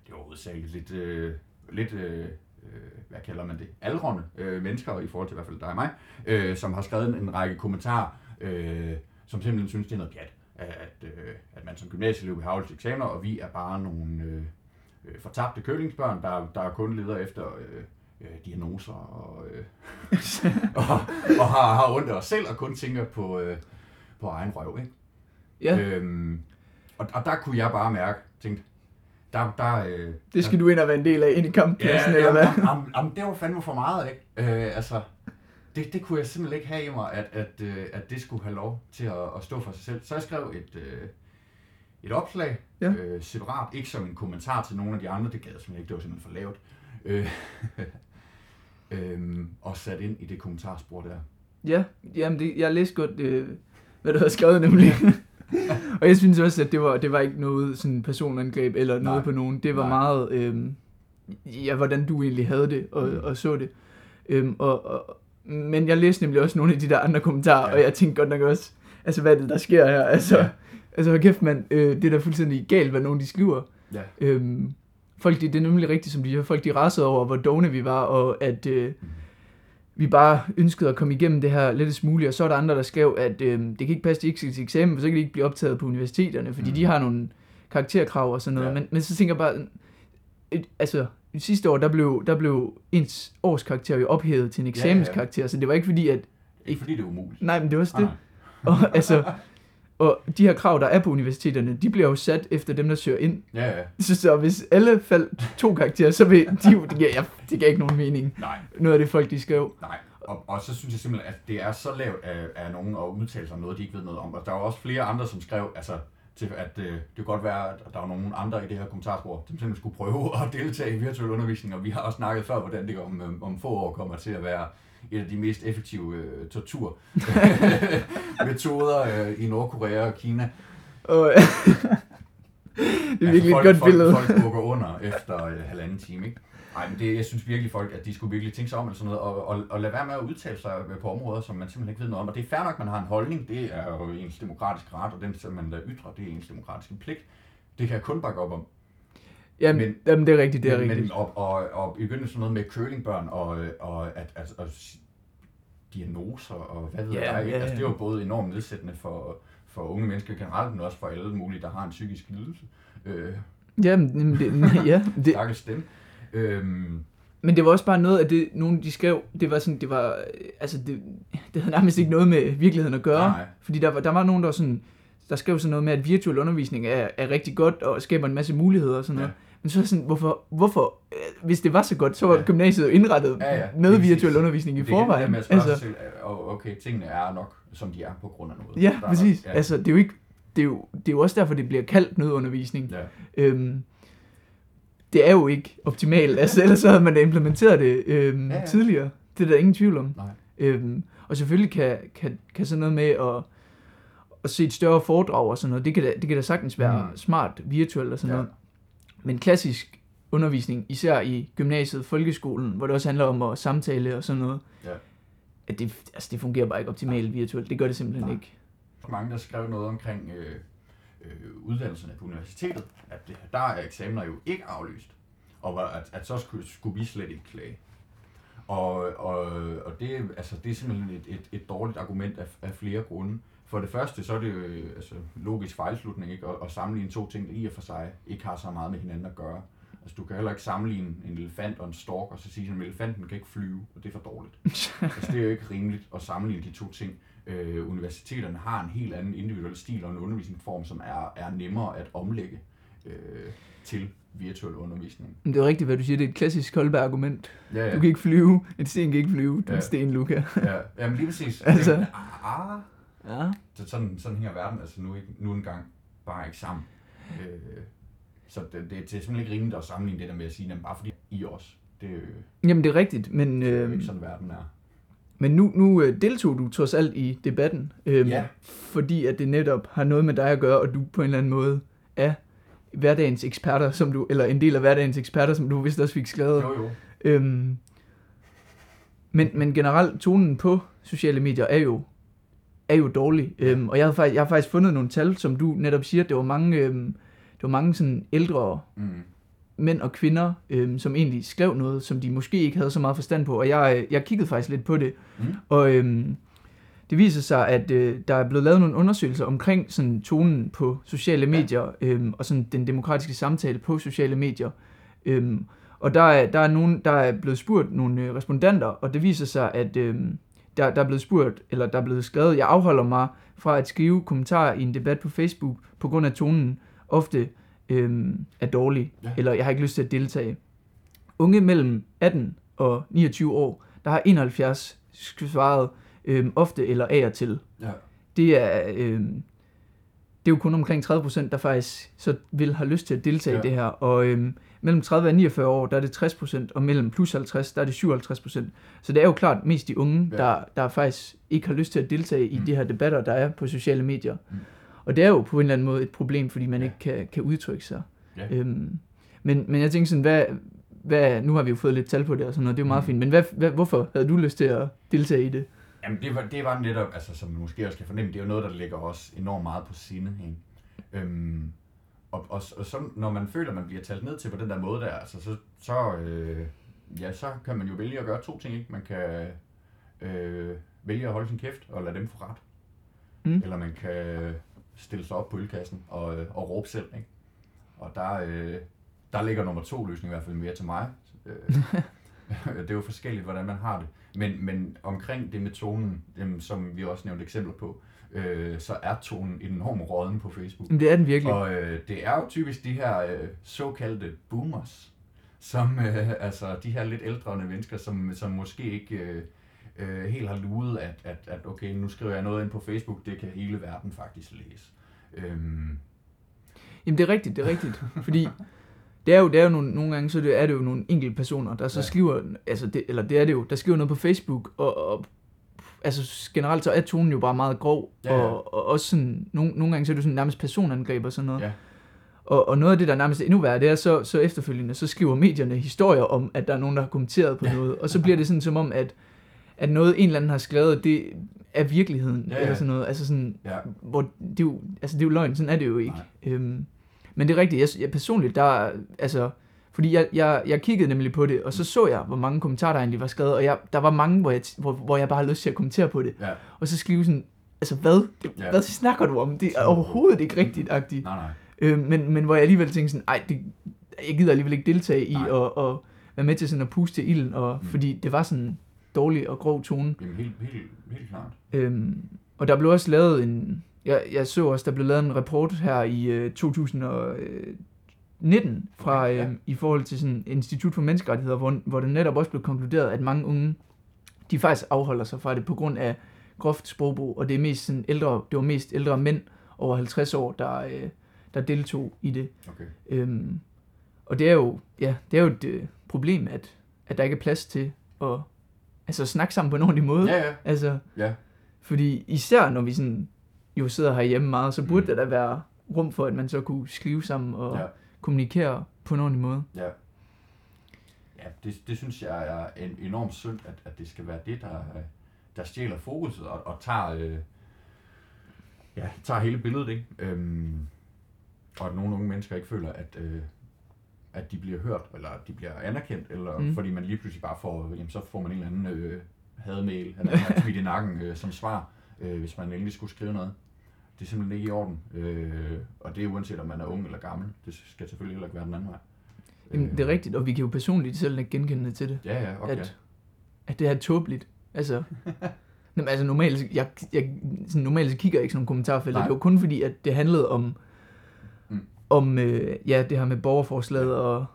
det var hovedsageligt lidt, øh, lidt øh, øh, hvad kalder man det, aldrende øh, mennesker, i forhold til i hvert fald dig og mig, øh, som har skrevet en, række kommentarer, øh, som simpelthen synes, det er noget pjat. At, øh, at man som gymnasieelev vil have eksamener, og vi er bare nogle øh, øh, fortabte kølingsbørn, der, der kun leder efter øh, øh, diagnoser og, øh, og, og har, har ondt af os selv og kun tænker på, øh, på egen røv. Ikke? ja, Øhm, og, og der kunne jeg bare mærke, tænkte, der, der, øh, det skal du ind og være en del af ind i kamppladsen, ja, eller hvad? jamen, jamen, jamen, det var fandme for meget, ikke? Øh, altså, det, det kunne jeg simpelthen ikke have i mig, at, at, øh, at det skulle have lov til at, at stå for sig selv. Så jeg skrev et, øh, et opslag, Ja. øh, separat, ikke som en kommentar til nogle af de andre, det gad jeg simpelthen ikke, det var simpelthen for lavt. Øh, øhm, og sat ind i det kommentarspor der. Ja, jamen det, jeg læste godt, øh, hvad du havde skrevet nemlig. og jeg synes også, at det var, det var ikke noget sådan personangreb eller noget Nej. på nogen. Det var Nej. meget, øh, ja, hvordan du egentlig havde det og, Mm. og så det. Øhm, og, og, men jeg læste nemlig også nogle af de der andre kommentarer, ja. og jeg tænkte godt nok også, altså hvad er det, der sker her? Altså, Ja. Ja. altså kæft mand, øh, det er da fuldstændig galt, hvad nogen de skriver. Ja. Øhm, folk, de, det er nemlig rigtigt, som de siger, folk de rasede over, hvor dogne vi var, og at øh, vi bare ønskede at komme igennem det her lettest muligt, og så er der andre, der skrev, at øh, det kan ikke passe, de ikke skal til eksamen, for så kan de ikke blive optaget på universiteterne, fordi Mm. de har nogle karakterkrav og sådan noget, Ja. ja. men, men så tænker jeg bare, et, altså sidste år, der blev, der blev ens årskarakter jo ophævet til en Ja, ja, ja. eksamenskarakter, så det var ikke fordi, at, Ikke fordi det er umuligt. nej, men det var også Nej, det, og altså, og de her krav, der er på universiteterne, de bliver jo sat efter dem, der søger ind. Ja, ja. så, så hvis alle faldt to karakterer, så vil de jo, det giver, ja, det giver ikke nogen mening. Nej, Noget af det folk, de skrev. Nej, og, og så synes jeg simpelthen, at det er så lavt af, af nogen at udtale sig om noget, de ikke ved noget om. Og der var også flere andre, som skrev, altså, til, at øh, det kunne godt være, at der var nogen andre i det her kommentarspor, som simpelthen skulle prøve at deltage i virtuel undervisning. Og vi har også snakket før, hvordan det om, øh, om få år kommer til at være et af de mest effektive øh, torturmetoder øh, i Nordkorea og Kina. Og, det er virkelig folk, et godt folk, billede. Folk bukker under efter øh, halvanden time, ikke? Nej, men det, jeg synes virkelig folk, at de skulle virkelig tænke sig om, eller sådan noget, og, og, og lade være med at udtale sig på områder, som man simpelthen ikke ved noget om. Og det er fair nok, at man har en holdning, det er jo ens demokratiske ret, og den, som man lader ytre, det er ens demokratiske pligt. Det kan jeg kun bakke op om. Jamen, Men- men, jamen det er rigtigt, det er men, rigtigt. Men, og, og, og begynde sådan noget med curlingbørn, og, og at, at, at, diagnoser, og hvad ved Ja, jeg, ja, Altså, det er jo både enormt nedsættende for, for unge mennesker generelt, men også for alle mulige, der har en psykisk lidelse. Øh, Jamen, det, ja, det, Stakkels dem. Øhm, men det var også bare noget af det, nogen de skrev, det var sådan, det var, altså det, det havde nærmest ikke noget med virkeligheden at gøre. Nej. Fordi der var, der var nogen, der var sådan, der skrev sådan noget med, at virtuel undervisning er, er rigtig godt og skaber en masse muligheder og sådan noget. Ja. Men så er sådan, hvorfor, hvorfor, øh, hvis det var så godt, så var Ja. gymnasiet jo indrettet Ja, ja, med virtuel undervisning i det er igen det forvejen. med at spørge Altså, og okay, tingene er nok, som de er på grund af noget. ja, Der er- præcis. Ja, Altså, det er jo ikke, det er jo, det er jo også derfor, det bliver kaldt nødundervisning. ja. Øhm, det er jo ikke optimalt, altså ellers så havde man da implementeret det øhm, Ja, ja, tidligere. Det er der ingen tvivl om. Nej. Øhm, og selvfølgelig kan, kan, kan sådan noget med at, at se et større foredrag og sådan noget, det kan da, det kan da sagtens være Mm. smart, virtuelt og sådan ja. noget. Men klassisk undervisning, især i gymnasiet, folkeskolen, hvor det også handler om at samtale og sådan noget, Ja. at det, altså det fungerer bare ikke optimalt virtuelt. Det gør det simpelthen Nej. ikke. mange, der skrev noget omkring øh, øh, uddannelserne på universitetet, at det, der er eksamener jo ikke aflyst, og at, at så skulle, skulle vi slet ikke klage. Og, og, og det, er- altså, det er simpelthen et, et, et dårligt argument af, af flere grunde. For det første, så er det jo øh, altså, logisk fejlslutning ikke? At, at sammenligne to ting, der i og for sig ikke har så meget med hinanden at gøre. Altså, du kan heller ikke sammenligne en elefant og en stork, og så sige, at elefanten kan ikke flyve, og det er for dårligt. altså, det er jo ikke rimeligt at sammenligne de to ting. Øh, universiteterne har en helt anden individuel stil og en undervisningsform, som er, er nemmere at omlægge øh, til virtuel undervisning. Men det er rigtigt, hvad du siger. Det er et klassisk Kolbe-argument. Ja, Du kan ikke flyve. En sten kan ikke flyve. Du er Ja. en sten, Luca. ja, jamen lige præcis. Altså. Det- ah. Ja. Så sådan, sådan hænger verden altså nu, nu engang bare ikke sammen. Øh, så det, det, det er simpelthen ikke rimeligt at sammenligne det der med at sige, at bare fordi I også. Det, jo- Jamen, det er rigtigt, men, det er jo øh, ikke sådan, verden er. men nu, nu øh, deltog du trods alt i debatten, øh, Ja. fordi at det netop har noget med dig at gøre, og du på en eller anden måde er hverdagens eksperter, som du, eller en del af hverdagens eksperter, som du vist også fik skrevet. Jo, jo. Øhm, men, men generelt, tonen på sociale medier er jo, er jo dårlig. Ja. Øhm, og jeg har, faktisk, jeg har faktisk fundet nogle tal, som du netop siger, det var mange, øhm, det var mange sådan ældre Mm. mænd og kvinder, øhm, som egentlig skrev noget, som de måske ikke havde så meget forstand på. Og jeg, øh, jeg kiggede faktisk lidt på det. Mm. Og øhm, det viser sig, at øh, der er blevet lavet nogle undersøgelser omkring sådan, tonen på sociale medier, øhm, og sådan, den demokratiske samtale på sociale medier. Øhm, og der er, der, er nogen, der er blevet spurgt nogle øh, respondenter, og det viser sig, at øhm, der, der er blevet spurgt, eller der er blevet skrevet, jeg afholder mig fra at skrive kommentarer i en debat på Facebook, på grund af tonen ofte øhm, er dårlig, Ja. eller jeg har ikke lyst til at deltage. Unge mellem 18 og 29 år, der har 71 svaret øhm, ofte eller af og til. Ja. Det er, øhm, det er jo kun omkring 30 procent, der faktisk så vil have lyst til at deltage ja. i det her. Og øhm, mellem 30 og 49 år, der er det 60 procent, og mellem plus 50, der er det 57 procent. Så det er jo klart mest de unge, Ja. der, der faktisk ikke har lyst til at deltage i Mm. de her debatter, der er på sociale medier. Mm. Og det er jo på en eller anden måde et problem, fordi man Ja. ikke kan, kan udtrykke sig. Ja. Øhm, men, men jeg tænker sådan, hvad, hvad, nu har vi jo fået lidt tal på det og sådan noget, det er jo meget Mm. fint, men hvad, hvad, hvorfor havde du lyst til at deltage i det? Jamen det var, det var netop, altså som man måske også kan fornemme, det er jo noget, der ligger os enormt meget på sinde. Ikke? Øhm, og, og, og så, når man føler, man bliver talt ned til på den der måde der, altså, så, så, øh, ja, så kan man jo vælge at gøre to ting. Ikke? Man kan øh, vælge at holde sin kæft og lade dem få ret. Mm. Eller man kan stille sig op på ølkassen og, øh, og råbe selv. Ikke? Og der, øh, der ligger nummer to løsning i hvert fald mere til mig. Øh, det er jo forskelligt, hvordan man har det. Men, men omkring det med tonen, jamen, som vi også nævnte eksempler på, øh, så er tonen enormt råden på Facebook. Men det er den virkelig. Og øh, det er jo typisk de her øh, såkaldte boomers, som øh, altså de her lidt ældre mennesker, som, som måske ikke øh, øh, helt har luet, at, at, at okay, nu skriver jeg noget ind på Facebook, det kan hele verden faktisk læse. Øhm, Jamen det er rigtigt, det er rigtigt. Fordi det er jo, det er jo nogle, nogle gange, så det er det jo nogle enkelte personer, der så ja. skriver, altså det, eller det er det jo, der skriver noget på Facebook, og, og altså generelt så er tonen jo bare meget grov, Ja, ja. Og, og også sådan, nogle, nogle gange så er det sådan nærmest personangreb og sådan noget. Ja. Og, og noget af det, der er nærmest endnu værre, det er så, så efterfølgende, så skriver medierne historier om, at der er nogen, der har kommenteret på noget. Og så bliver det sådan som om, at, at noget, en eller anden har skrevet, det er virkeligheden. Ja, ja. Eller sådan noget. Altså sådan, Ja. hvor det er jo, altså det er jo løgn, sådan er det jo ikke. Øhm, men det er rigtigt, jeg, jeg personligt, der er- altså, fordi jeg, jeg, jeg kiggede nemlig på det, og så så jeg, hvor mange kommentarer der egentlig var skrevet, og jeg, der var mange, hvor jeg, hvor, hvor jeg bare havde lyst til at kommentere på det, Ja. og så skrive sådan, altså hvad? Det, Ja. Hvad snakker du om? Det er overhovedet ikke rigtigt, agtigt. Nej, nej. Øh, men, men hvor jeg alligevel tænkte sådan, ej, det, jeg gider alligevel ikke deltage i Nej. at, at være med til sådan at puste til ilden, og, Mm. fordi det var sådan dårlig og grov tone. Jamen, helt, helt, helt klart. Øhm, og der blev også lavet en, jeg, jeg så også, der blev lavet en rapport her i øh, 2019 fra, Okay, ja. øh, i forhold til sådan Institut for Menneskerettigheder, hvor, hvor det netop også blev konkluderet, at mange unge, de faktisk afholder sig fra det på grund af groft sprogbrug, og det er mest sådan ældre, det var mest ældre mænd over 50 år, der, øh, der deltog i det. Okay. Øhm, og det er jo, ja, det er jo et øh, problem, at, at der ikke er plads til at altså, snakke sammen på en ordentlig måde. Ja, ja. Altså, Ja. fordi især når vi sådan, jo sidder herhjemme meget, så burde Mm. der da være rum for, at man så kunne skrive sammen og Ja. Kommunikere på en ordentlig måde. Ja. Ja, det, det synes jeg er en enormt synd, at, at det skal være det, der, der stjæler fokuset og, og tager, øh, ja, tager hele billedet, ikke? Øhm, og at nogle unge mennesker ikke føler, at, øh, at de bliver hørt, eller at de bliver anerkendt, eller mm. Fordi man lige pludselig bare får, jamen så får man en eller anden øh, hademail, eller en tweet i nakken øh, som svar, øh, hvis man endelig skulle skrive noget. Det er simpelthen ikke i orden, øh, og det er uanset om man er ung eller gammel. Det skal selvfølgelig heller ikke være den anden vej. Jamen, det er Øh, rigtigt, og vi kan jo personligt selv ikke genkende til det, Ja, ja, okay. at, at det er tåbeligt. Altså, Jamen, altså normalt, jeg, jeg, sådan, normalt kigger jeg ikke sådan nogle kommentarfelter. Det var kun fordi, at det handlede om, Mm. om øh, ja, det her med borgerforslaget, og,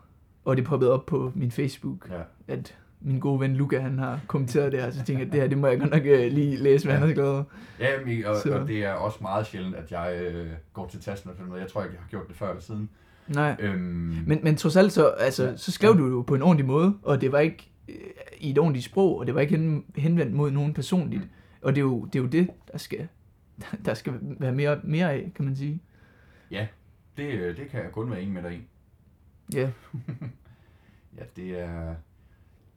og det poppede op på min Facebook. Ja. at min gode ven Luca, han har kommenteret det her, så tænker jeg, det her, det må jeg godt nok øh, lige læse, hvad Ja. han har skrevet. Ja, men, og, Så- og, det er også meget sjældent, at jeg øh, går til tasten og sådan noget. Jeg tror ikke, jeg har gjort det før eller siden. Nej. Øhm, Men, men trods alt, så, altså, Ja. så skrev du jo på en ordentlig måde, og det var ikke øh, i et ordentligt sprog, og det var ikke hen, henvendt mod nogen personligt. Mm. Og det er, jo, det er jo det, der skal, der skal være mere, mere af, kan man sige. det, øh, det kan jeg kun være enig med dig i. Ja, Ja, det er...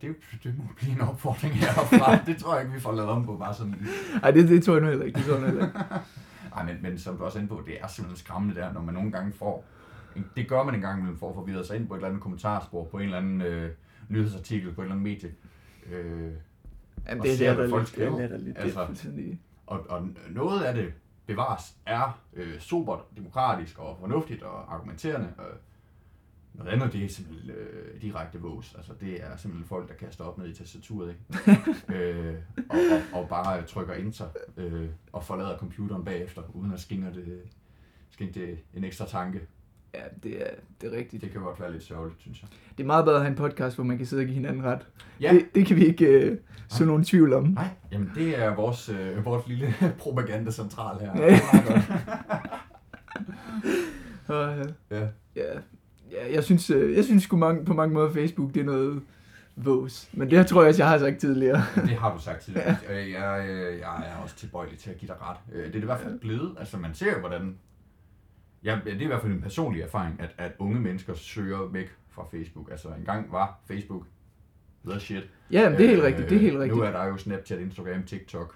Det, det må blive en opfordring herfra. det tror jeg ikke, vi får lavet om på bare sådan lige. Ej, det, det tror jeg nu heller ikke. Det tror jeg nu heller ikke. Ej, men, men som du også er inde på, det er simpelthen skræmmende der, når man nogle gange får... Det gør man en gang imellem for at forvirre sig ind på et eller andet kommentarspor, på en eller anden øh, nyhedsartikel, på et eller andet medie. Øh, Jamen, Og det er latterligt. folk Det er skriver. Det Altså. fuldstændig... Og, og noget af det bevares er øh, sobert, demokratisk og fornuftigt og argumenterende. Og noget andet, det er simpelthen øh, direkte vås. Altså, det er simpelthen folk, der kaster op ned i tastaturet, ikke? øh, og, og, og, bare trykker enter øh, og forlader computeren bagefter, uden at skænke det, skænke det en ekstra tanke. Ja, det er, det er rigtigt. Det kan godt være lidt sørgeligt, synes jeg. Det er meget bedre at have en podcast, hvor man kan sidde og give hinanden ret. Ja, Det, det kan vi ikke øh, så nogen tvivl om. nej, jamen det er vores, øh, vores lille propagandacentral her. Ja. Det er meget godt. Ja. ja, ja, jeg synes, øh, jeg synes sgu mange, på mange måder, Facebook, det er noget vås. Men det tror jeg også, jeg har sagt tidligere. Det har du sagt tidligere. Øh, Jeg, øh, jeg er også tilbøjelig til at give dig ret. Det er det i hvert fald blevet. Altså man ser jo, hvordan... Ja, det er i hvert fald en personlig erfaring, at, at unge mennesker søger væk fra Facebook. Altså engang var Facebook the shit. Ja, det er helt Øh, rigtigt, det er helt rigtigt. Nu er der jo Snapchat, Instagram, TikTok.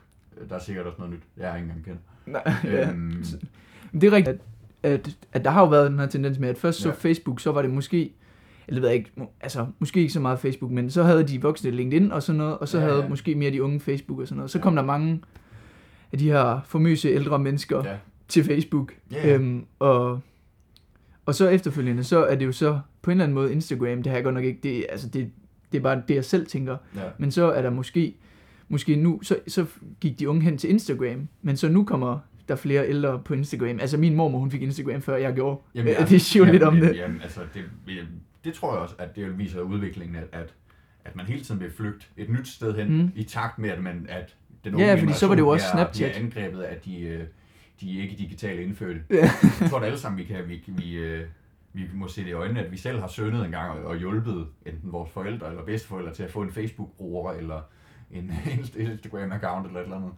Der er sikkert også noget nyt, jeg ikke engang kender. Nej, ja. Øhm, det er rigtigt, at, at, der har jo været den her tendens med, at først så Ja. Facebook, så var det måske, eller ved jeg ikke, altså måske ikke så meget Facebook, men så havde de voksne LinkedIn og sådan noget, og så Ja, havde ja. måske mere de unge Facebook og sådan noget. Så Ja. kom der mange af de her famøse ældre mennesker Ja. til Facebook. Ja. Øhm, og, og så efterfølgende, så er det jo så på en eller anden måde Instagram, det har jeg godt nok ikke, det, altså det, det er bare det, jeg selv tænker. ja. Men så er der måske, måske nu, så, så gik de unge hen til Instagram, men så nu kommer der flere ældre på Instagram. Altså min mormor, hun fik Instagram, før jeg gjorde. Jamen, ja, det siger jo lidt om jamen, det. Jamen, altså, det, det tror jeg også, at det viser udviklingen, at, at, at man hele tiden vil flygte et nyt sted hen, Mm. i takt med, at, man, at den Ja, fordi så var det jo også Snapchat. Bliver angrebet af de, øh, de ikke-digitale indfødte. Ja. Jeg tror da alle sammen, vi, kan, vi, vi, øh, vi må se det i øjnene, at vi selv har sønnet en gang og, og hjulpet enten vores forældre eller bedsteforældre til at få en Facebook-bruger eller en Inst- Instagram-account eller et eller andet.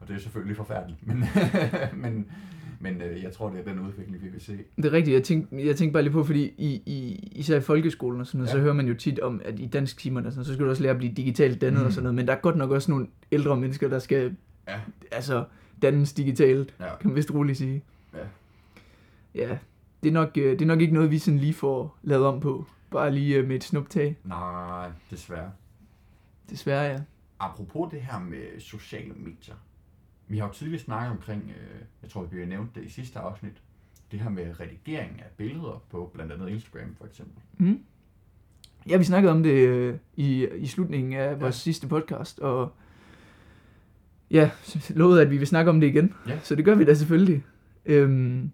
Og det er selvfølgelig forfærdeligt. Men, men, Men øh, jeg tror, det er den udvikling, vi vil se. Det er rigtigt. Jeg tænkte, jeg tænkte bare lige på, fordi i, i, især i folkeskolen og sådan noget, ja. Så hører man jo tit om, at i dansk timerne, og sådan så skal du også lære at blive digitalt dannet mm. og sådan noget. Men der er godt nok også nogle ældre mennesker, der skal Ja. altså, dannes digitalt, Ja. kan man vist roligt sige. Ja. Ja, det er, nok, øh, det er nok ikke noget, vi sådan lige får lavet om på. Bare lige øh, med et snuptag. Nej, desværre. Desværre, ja. Apropos det her med sociale medier. Vi har jo tidligere snakket omkring, øh, jeg tror, vi har nævnt det i sidste afsnit, det her med redigering af billeder på blandt andet Instagram for eksempel. Mm. Ja, vi snakkede om det øh, i, i slutningen af vores sidste podcast, og ja, lovede, at vi vil snakke om det igen. Ja. Så det gør vi da selvfølgelig. Øhm,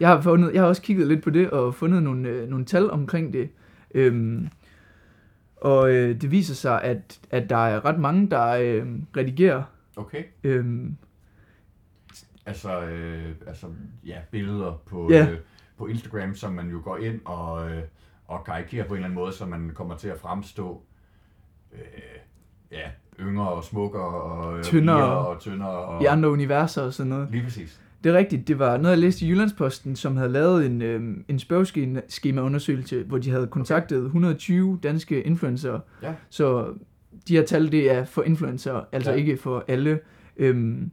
jeg, har fundet, jeg har også kigget lidt på det og fundet nogle, øh, nogle tal omkring det. Øhm, og øh, det viser sig, at, at der er ret mange, der øh, redigerer. Okay. Øhm, Altså, øh, altså ja, billeder på, Ja. øh, på Instagram, som man jo går ind og, øh, og karikerer på en eller anden måde, så man kommer til at fremstå øh, ja, yngre og smukkere og øh, Tyndere. og tyndere. Og, I andre universer og sådan noget. Lige præcis. Det er rigtigt. Det var noget, jeg læste i Jyllandsposten, som havde lavet en, øh, en spørgeskemaundersøgelse, hvor de havde kontaktet 120 danske influencer. Ja. Så de her tal, det er for influencer, altså Ja. ikke for alle. Øhm,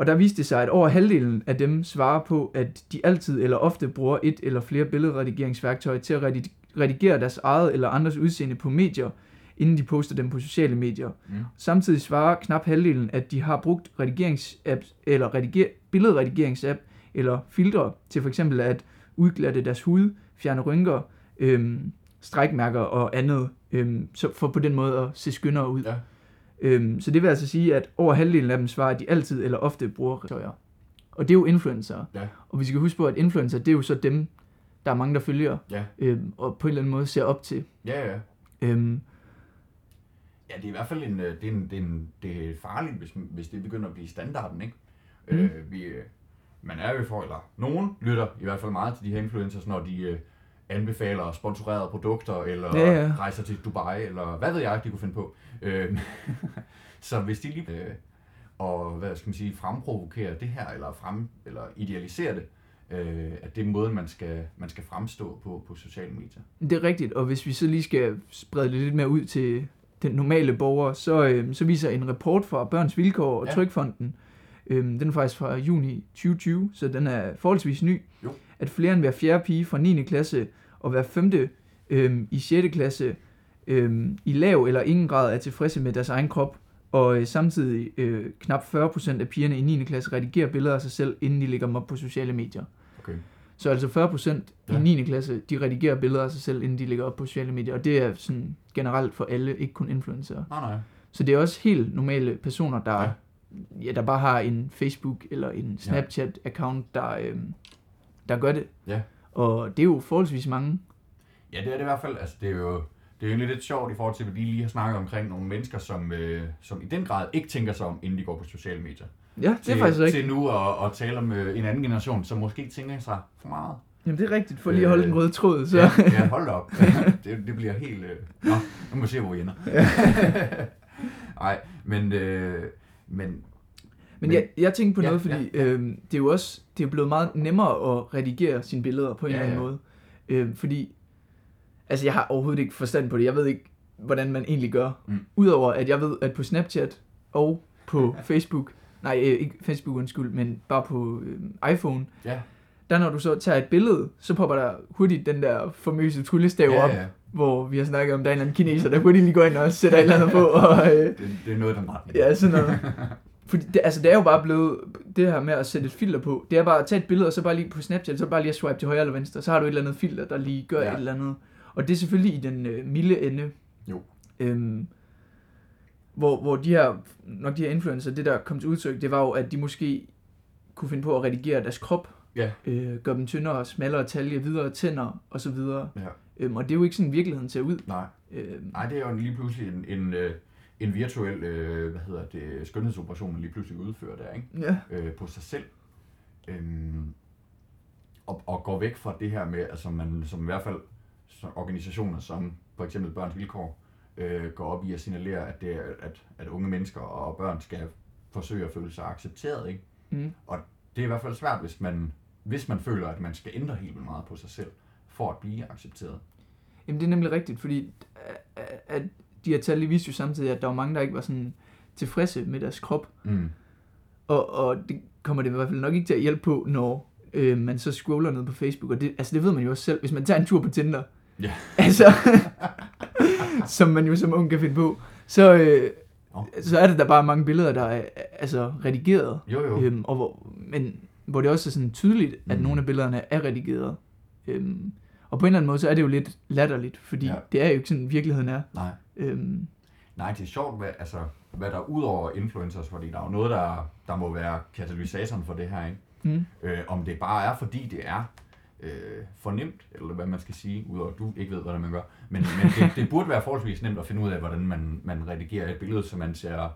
og der viste det sig, at over halvdelen af dem svarer på, at de altid eller ofte bruger et eller flere billedredigeringsværktøjer til at redi- redigere deres eget eller andres udseende på medier, inden de poster dem på sociale medier. Mm. Samtidig svarer knap halvdelen, at de har brugt redigeringsapp eller rediger, billedredigeringsapp eller filtre til for eksempel at udglatte deres hud, fjerne rynker, øhm, strækmærker og andet, øhm, så for på den måde at se skønnere ud. Ja. Øhm, så det vil altså sige, at over halvdelen af dem svarer, at de altid eller ofte bruger tøjer. Og det er jo influencer. Ja. Og vi skal huske på, at influencer, det er jo så dem, der er mange, der følger, Ja, øhm, og på en eller anden måde ser op til. ja, ja. Øhm, Ja, det er i hvert fald en, øh, det er, en, det er, en, det er farligt, hvis, hvis det begynder at blive standarden, ikke? Mm. Øh, vi, øh, man er jo for, eller nogen lytter i hvert fald meget til de her influencers, når de øh, anbefaler sponsorerede produkter, eller Ja, ja. rejser til Dubai, eller hvad ved jeg, de kunne finde på. Øh, så hvis de lige øh, og hvad skal man sige, fremprovokerer det her, eller, frem, eller idealiserer det, øh, at det er måden, man skal, man skal fremstå på, på sociale medier. Det er rigtigt, og hvis vi så lige skal sprede det lidt mere ud til den normale borger, så, øh, så viser en rapport fra Børns Vilkår og Ja. Trykfonden, øh, den er faktisk fra juni 2020, så den er forholdsvis ny, Jo. At flere end hver fjerde pige fra 9. klasse og hver femte øh, i 6. klasse øh, i lav eller ingen grad er tilfredse med deres egen krop, og øh, samtidig øh, knap 40% af pigerne i 9. klasse redigerer billeder af sig selv, inden de lægger dem op på sociale medier. Okay. Så altså 40% ja. I 9. klasse, de redigerer billeder af sig selv, inden de lægger op på sociale medier. Og det er sådan generelt for alle, ikke kun influencer. Nej, nej. Så det er også helt normale personer, der, ja. Ja. Ja, der bare har en Facebook eller en Snapchat-account, der, øhm, der gør det. Ja. Og det er jo forholdsvis mange. Ja, det er det i hvert fald. Altså, det er jo det er jo lidt sjovt i forhold til, hvad vi lige har snakket omkring nogle mennesker, som, øh, som i den grad ikke tænker sig om, inden de går på sociale medier. Ja, det til, er faktisk rigtigt. Til nu at, at tale om øh, en anden generation, som måske ikke tænker sig for meget. Jamen det er rigtigt, for lige at holde Øh, den røde tråd. Så. Ja, ja hold op. det, det bliver helt... Øh... Nå, nu må vi se, hvor vi ender. Nej, men, øh, men Men jeg, jeg tænkte på Ja, noget, fordi ja, ja. øhm, det er jo også det er blevet meget nemmere at redigere sine billeder på en Ja, eller anden ja. måde. Øhm, fordi, altså jeg har overhovedet ikke forstand på det. Jeg ved ikke, hvordan man egentlig gør. Mm. Udover at jeg ved, at på Snapchat og på Facebook, nej øh, ikke Facebook undskyld, men bare på øh, iPhone, ja, der når du så tager et billede, så popper der hurtigt den der famøse tryllestav ja, op, ja. hvor vi har snakket om, der er en eller anden kineser, der hurtigt lige går ind og sætter et eller andet på, og øh, Det, det er noget den retning. Ja, sådan noget. Fordi det, altså, det er jo bare blevet, det her med at sætte et filter på, det er bare at tage et billede, og så bare lige på Snapchat, så bare lige at swipe til højre eller venstre, så har du et eller andet filter, der lige gør ja. Et eller andet. Og det er selvfølgelig i den øh, milde ende. Jo. Øhm, hvor, hvor de her, nok de her influencer, det der kom til udtryk, det var jo, at de måske kunne finde på at redigere deres krop, Ja. øh, gøre dem tyndere, smallere talje, videre tænder og så videre. Ja. Øhm, og det er jo ikke sådan virkeligheden ser ud. Nej, Øhm, nej, det er jo lige pludselig en, en, øh, en virtuel øh, hvad hedder det, skønhedsoperation, lige pludselig udfører der, ikke? ja. øh, på sig selv. Øhm, og, og går væk fra det her med, altså man som i hvert fald som organisationer som for eksempel Børns Vilkår øh, går op i at signalere, at, det at, at unge mennesker og børn skal forsøge at føle sig accepteret. Ikke? Mm. det er i hvert fald svært, hvis man, hvis man føler, at man skal ændre helt vildt meget på sig selv, for at blive accepteret. Jamen det er nemlig rigtigt, fordi at, at de her tal viste jo samtidig, at der var mange, der ikke var sådan tilfredse med deres krop. Mm. Og, og det kommer det i hvert fald nok ikke til at hjælpe på, når øh, man så scroller ned på Facebook. Og det, altså det ved man jo også selv, hvis man tager en tur på Tinder. Ja. Altså, som man jo som ung kan finde på. Så, øh, Nå. så er det der bare mange billeder, der er altså, redigeret. Jo, jo. Øhm, og hvor, men hvor det også er sådan tydeligt, at Mm. nogle af billederne er redigeret. Øhm, og på en eller anden måde, så er det jo lidt latterligt, fordi Ja. det er jo ikke sådan, virkeligheden er. Nej. Øhm, Nej, det er sjovt, hvad, altså, hvad der er ud over influencers, fordi der er jo noget, der, der må være katalysatoren for det her, ikke? mm, Øh, om det bare er, fordi det er øh, for nemt, eller hvad man skal sige, udover at du ikke ved, hvordan man gør. Men, men det, det burde være forholdsvis nemt at finde ud af, hvordan man, man redigerer et billede, så man ser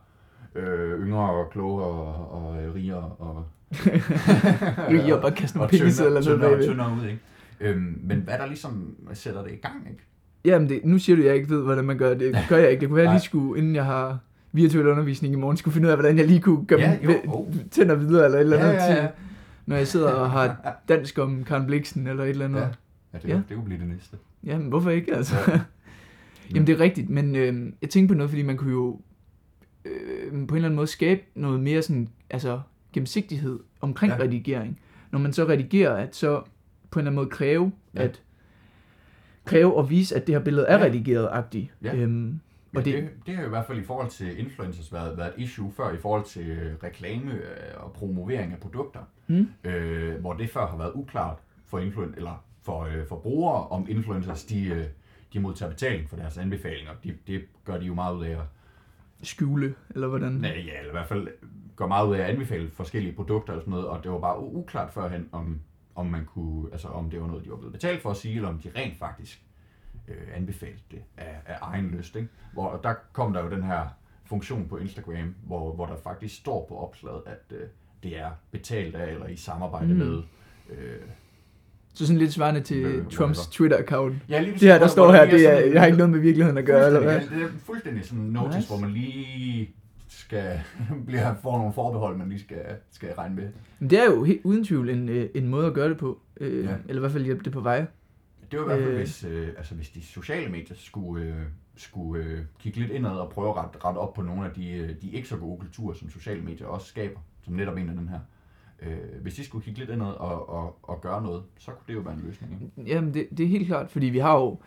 øh, yngre og klogere og, og rigere og, Lige op og kaste nogle og penge eller noget tyndere, tyndere ud, ikke? Øhm, men hvad der ligesom sætter det i gang, ikke? Jamen, det, nu siger du, at jeg ikke ved, hvordan man gør det. Gør jeg ikke. Det kunne være, at jeg lige skulle, inden jeg har virtuel undervisning i morgen, skulle finde ud af, hvordan jeg lige kunne gøre Ja, ja, jo, jo. tænder videre, eller et eller Ja, andet ja, ja. til, når jeg sidder og har dansk om Karen Bliksen, eller et eller andet. Ja, Ja. ja det, Ja. ja. det kunne blive det næste. Jamen, hvorfor ikke, altså? Ja. Jamen, det er rigtigt, men øh, jeg tænker på noget, fordi man kunne jo øh, på en eller anden måde skabe noget mere sådan, altså, gennemsigtighed omkring Ja. ja. redigering. Når man så redigerer, at så på en eller anden måde kræve, Ja. ja. at kræve og vise, at det her billede er Ja. redigeret-agtigt. Ja. Øhm, og det, det, det, det har jo i hvert fald i forhold til influencers været, været et issue før i forhold til øh, reklame øh, og promovering af produkter, Mm. øh, hvor det før har været uklart for influen eller for, øh, for brugere, om influencers de, øh, de modtager betaling for deres anbefalinger. De, det gør de jo meget ud af at, skjule, eller hvordan? nej, ja, eller i hvert fald gør meget ud af at anbefale forskellige produkter og sådan noget, og det var bare uklart førhen, om, om man kunne, altså om det var noget, de var blevet betalt for at sige, eller om de rent faktisk øh, anbefalte det af, af egen lyst. Ikke? Hvor og der kom der jo den her funktion på Instagram, hvor, hvor der faktisk står på opslaget, at øh, det er betalt af eller i samarbejde Mm. med. Øh, Så sådan lidt svarende til Øh, Trumps. Twitter-account. ja, lige Det her, der står her, det er, sådan- jeg har ikke noget med virkeligheden at gøre, eller hvad? det er fuldstændig sådan en notice, Nice. hvor man lige skal bliver, får nogle forbehold, man lige skal, skal regne med. Men det er jo helt uden tvivl en, øh, en måde at gøre det på. Øh, Ja. Eller i hvert fald hjælpe det på vej. Det var i hvert fald, Øh. hvis, øh, altså, hvis de sociale medier skulle, øh, skulle øh, kigge lidt indad og prøve at rette, rette op på nogle af de, øh, de ikke så gode kulturer, som sociale medier også skaber, som netop en af den her. Øh, hvis de skulle kigge lidt indad og, og, og gøre noget, så kunne det jo være en løsning. Ikke? Jamen, det, det er helt klart, fordi vi har jo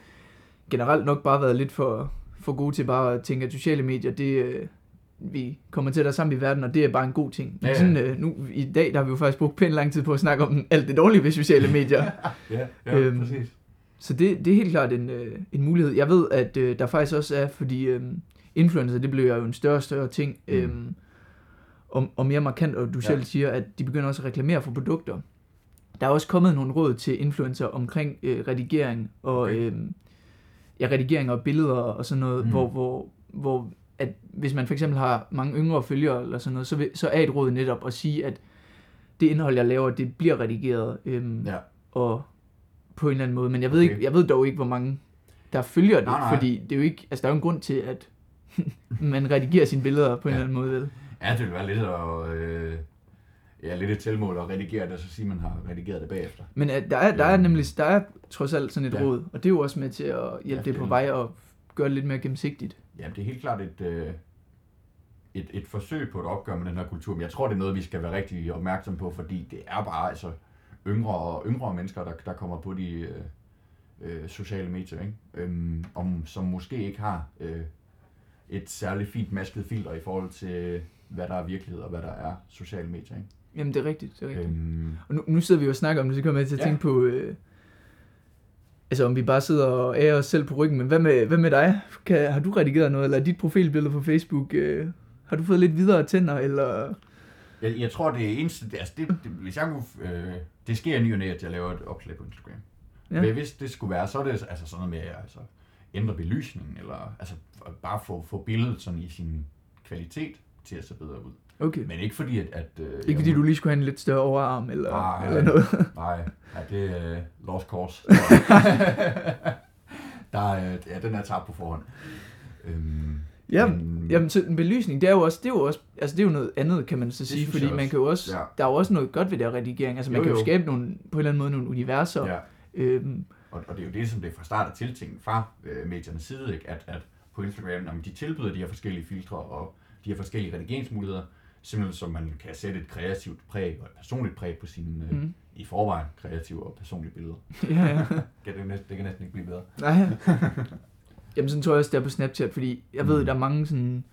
generelt nok bare været lidt for, for gode til bare at tænke, at sociale medier, det, øh, vi kommer til at sammen i verden, og det er bare en god ting. Men Ja, ja. sådan, øh, nu i dag, der har vi jo faktisk brugt pænt lang tid på at snakke om alt det dårlige ved sociale medier. Ja, ja, Øhm, præcis. Så det, det er helt klart en, øh, en mulighed. Jeg ved, at øh, der faktisk også er, fordi øh, influencer, det bliver jo en større og større ting, Mm. øh, og, og mere markant, og du Ja. selv siger, at de begynder også at reklamere for produkter. Der er også kommet nogle råd til influencer omkring øh, redigering, og Okay. øh, ja, redigering og billeder og sådan noget, Mm. mm. hvor, hvor, hvor at hvis man for eksempel har mange yngre følgere eller sådan noget, så, vil, så er et råd netop at sige, at det indhold, jeg laver, det bliver redigeret. Øh, Ja. og på en eller anden måde. Men jeg ved, Okay. ikke, jeg ved dog ikke, hvor mange der følger det, Nej, nej. fordi det er jo ikke, altså der er jo en grund til, at man redigerer sine billeder på en Ja. eller anden måde, vel? Ja, det ville være lidt, at, øh, ja, lidt et tilmål at redigere det, og så sige, at man har redigeret det bagefter. Men at der, er, der er Øhm. nemlig, der er trods alt sådan et Ja. råd, og det er jo også med til at hjælpe Ja, det på vej og gøre det lidt mere gennemsigtigt. Ja, det er helt klart et, øh, et, et forsøg på et opgør med den her kultur, men jeg tror, det er noget, vi skal være rigtig opmærksom på, fordi det er bare altså yngre og yngre mennesker, der, der kommer på de øh, øh, sociale medier, ikke? Øhm, om, som måske ikke har øh, et særligt fint masket filter i forhold til, hvad der er virkelighed og hvad der er sociale medier. Ikke? Jamen det er rigtigt, det er rigtigt. Øhm, Og nu, nu sidder vi jo og snakker om det, så kommer jeg til at Ja. tænke på, øh, altså om vi bare sidder og ærer os selv på ryggen, men hvad med, hvad med dig? Kan, har du redigeret noget, eller er dit profilbillede på Facebook, øh, har du fået lidt videre tænder, eller... Jeg, jeg tror, det eneste, det, altså det, det, hvis jeg kunne, øh, det sker ny og næ, at jeg laver et opslag på Instagram. Ja. Men hvis det skulle være, så er det altså sådan noget med at altså, ændre belysningen, eller altså bare få, få billedet sådan i sin kvalitet til at se bedre ud. Okay. Men ikke fordi, at... at øh, Ikke fordi du lige skulle have en lidt større overarm, eller, Nej, eller noget. Nej, ja, det er øh, lost course. der er, øh, ja, den er tabt på forhånd. Øhm, Ja, Men- jamen så en belysning, det er jo også, det er jo også, altså det er jo noget andet, kan man så sige, fordi man kan jo også, Ja. der er jo også noget godt ved det her redigering, altså man Jo, kan jo jo. skabe nogle, på en eller anden måde nogle universer, Ja. øhm, Og, og det er jo det, som det fra start er tiltænkt fra øh, mediernes side, ikke? At, at på Instagram, når de tilbyder de her forskellige filtre og de her forskellige redigeringsmuligheder, simpelthen så man kan sætte et kreativt præg og et personligt præg på sine øh, Mm. i forvejen kreative og personlige billeder. ja, ja. Kan det, næsten, det kan næsten ikke blive bedre. Nej. Jamen sådan tror jeg også, det er på Snapchat, fordi jeg ved, Mm. der er mange sådan,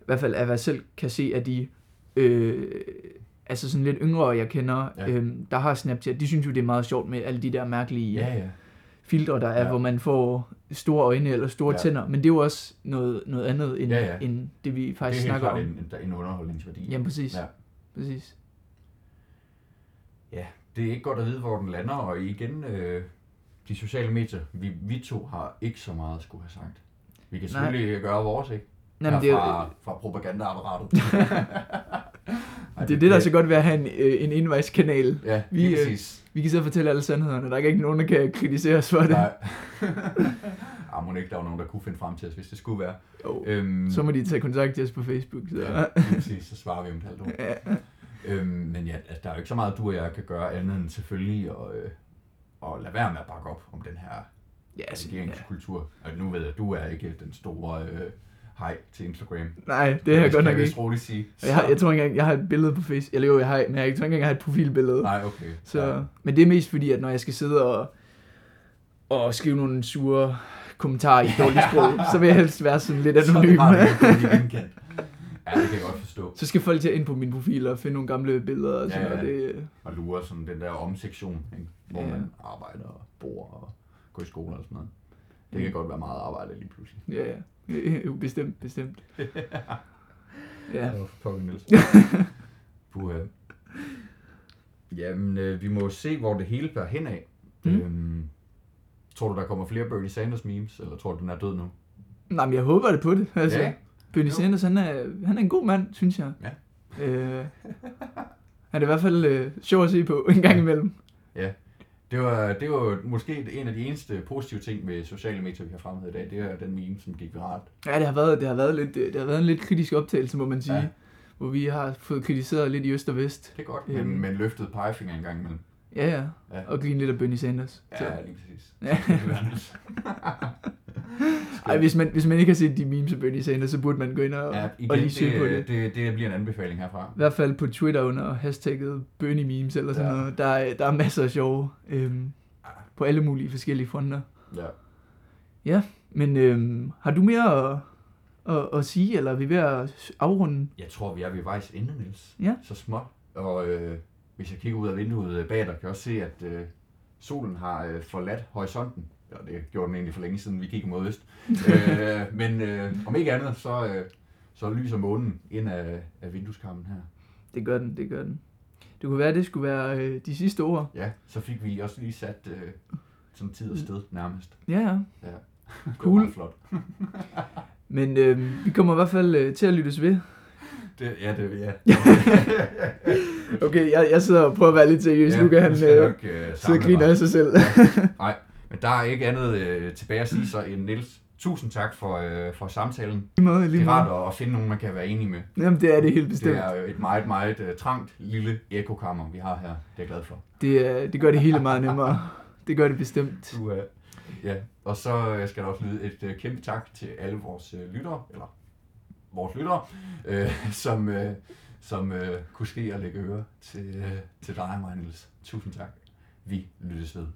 i hvert fald af hvad jeg selv kan se, at de, øh, altså sådan lidt yngre, jeg kender, Ja. ja. øhm, der har Snapchat, de synes jo, det er meget sjovt med alle de der mærkelige Ja, ja. Filtre, der er, Ja. hvor man får store øjne eller store Ja. tænder, men det er jo også noget, noget andet, end, Ja, ja, end det, vi Det er faktisk snakker om. en, en, en underholdningsværdi. Jamen præcis, Ja. præcis. Ja, det er ikke godt at vide, hvor den lander, og igen, øh, de sociale medier, vi, vi to har ikke så meget at skulle have sagt. Vi kan Nej. selvfølgelig gøre vores, ikke? Jamen, det, er, fra, jo- fra propagandaapparatet. Ej, det er det, der er så godt ved at have en, øh, en indvejskanal. Ja, Vi, øh, præcis. Vi kan så fortælle alle sandhederne, der er ikke nogen, der kan kritisere os for det. Nej. ah, må ikke, der var nogen, der kunne finde frem til os, hvis det skulle være. Jo. Øhm, Så må de tage kontakt til os på Facebook. Så. Ja, præcis, så svarer vi om et halvt år. Ja. Øhm, men ja, altså, der er jo ikke så meget, du og jeg kan gøre andet end selvfølgelig at, øh, at lade være med at bakke op om den her Ja, altså, ja. regeringskultur. Og nu ved jeg, at du er ikke den store øh, hej til Instagram. Nej, det er jeg godt nok ikke. jeg roligt sige. Jeg, har, jeg tror ikke engang, jeg har et billede på Facebook. Eller jo, jeg har, men jeg tror ikke engang, jeg har et profilbillede. Nej, okay. Så, Ja. Men det er mest fordi, at når jeg skal sidde og, og skrive nogle sure kommentarer i dårligt sprog, så vil jeg helst være sådan lidt Så er det anonym. kan blive genkendt. Ja, det kan jeg godt forstå. så skal folk til ind på min profil og finde nogle gamle billeder og sådan Ja, ja. noget. Det, Og lure sådan den der omsektion, ikke? hvor Ja. man arbejder og bor og går i skole og sådan noget. Det kan godt være meget arbejde lige pludselig. ja, ja. Jo, Bestemt, bestemt. Ja. Åh, fucking Niels. Puha. Jamen, øh, vi må jo se, hvor det hele bærer hen af. Mm. Øhm, tror du, der kommer flere Bernie Sanders memes, eller tror du, den er død nu? Nej, men jeg håber det på det. Altså, Ja. ja. Bernie Jo. Sanders, han er, han er en god mand, synes jeg. Ja. Øh, han er i hvert fald øh, sjov at se på en gang imellem. Det var, det var måske en af de eneste positive ting ved sociale medier, vi har fremhævet i dag. Det er den meme, som gik viralt. Ja, det har været, det har været, lidt, det har været en lidt kritisk optagelse, må man sige. Ja. Hvor vi har fået kritiseret lidt i øst og vest. Det er godt, Øhm. men, men løftet pegefinger en gang imellem. Ja, ja. Ja. Og grine lidt af Bernie Sanders. Så. Ja, lige præcis. Ja. Ej, hvis man, hvis man ikke har set de memes af Bernie Sanders, så burde man gå ind og, Ja, og igen, lige søge på det, det. det, bliver en anbefaling herfra. I hvert fald på Twitter under hashtagget Bernie memes eller sådan Ja. ja. noget. Der, er- der er masser af sjove øhm, på alle mulige forskellige fronter. Ja. Men øhm, har du mere at, at, at sige, eller er vi ved at afrunde? Jeg tror, vi er ved vejs ende, Niels. Ja. Så småt. Og øh, hvis jeg kigger ud af vinduet bag dig, kan jeg også se, at øh, solen har øh, forladt horisonten. Ja, det gjorde den egentlig for længe siden, vi gik mod øst. øh, men øh, om ikke andet, så, øh, så lyser månen ind af, af vindueskarmen her. Det gør den, det gør den. Det kunne være, at det skulle være øh, de sidste ord. Ja, så fik vi også lige sat øh, sådan tid og sted nærmest. Ja, ja. Ja. Det Cool. flot. Men øh, vi kommer i hvert fald øh, til at lyttes ved. Det, ja, det ja. Okay, jeg, jeg sidder og prøver at være lidt seriøs. ja, Luca, han øh, nok, øh, sidder og griner af sig selv. Nej, men der er ikke andet øh, tilbage at sige så end Niels. Tusind tak for, øh, for samtalen. Lige måde, Det lige er måde. rart at, at finde nogen, man kan være enig med. Jamen, det er det helt Det bestemt. er jo et meget, meget uh, trangt lille ekokammer, vi har her. Det er jeg glad for. Det, er, det gør det hele meget nemmere. Det gør det bestemt. Du, uh, ja. Og så øh, skal der også lyde et uh, kæmpe tak til alle vores uh, lyttere, eller vores lyttere, uh, som, uh, som uh, kunne ske at lægge øre til, uh, til dig og mig, Niels. Tusind tak. Vi lyttes ved.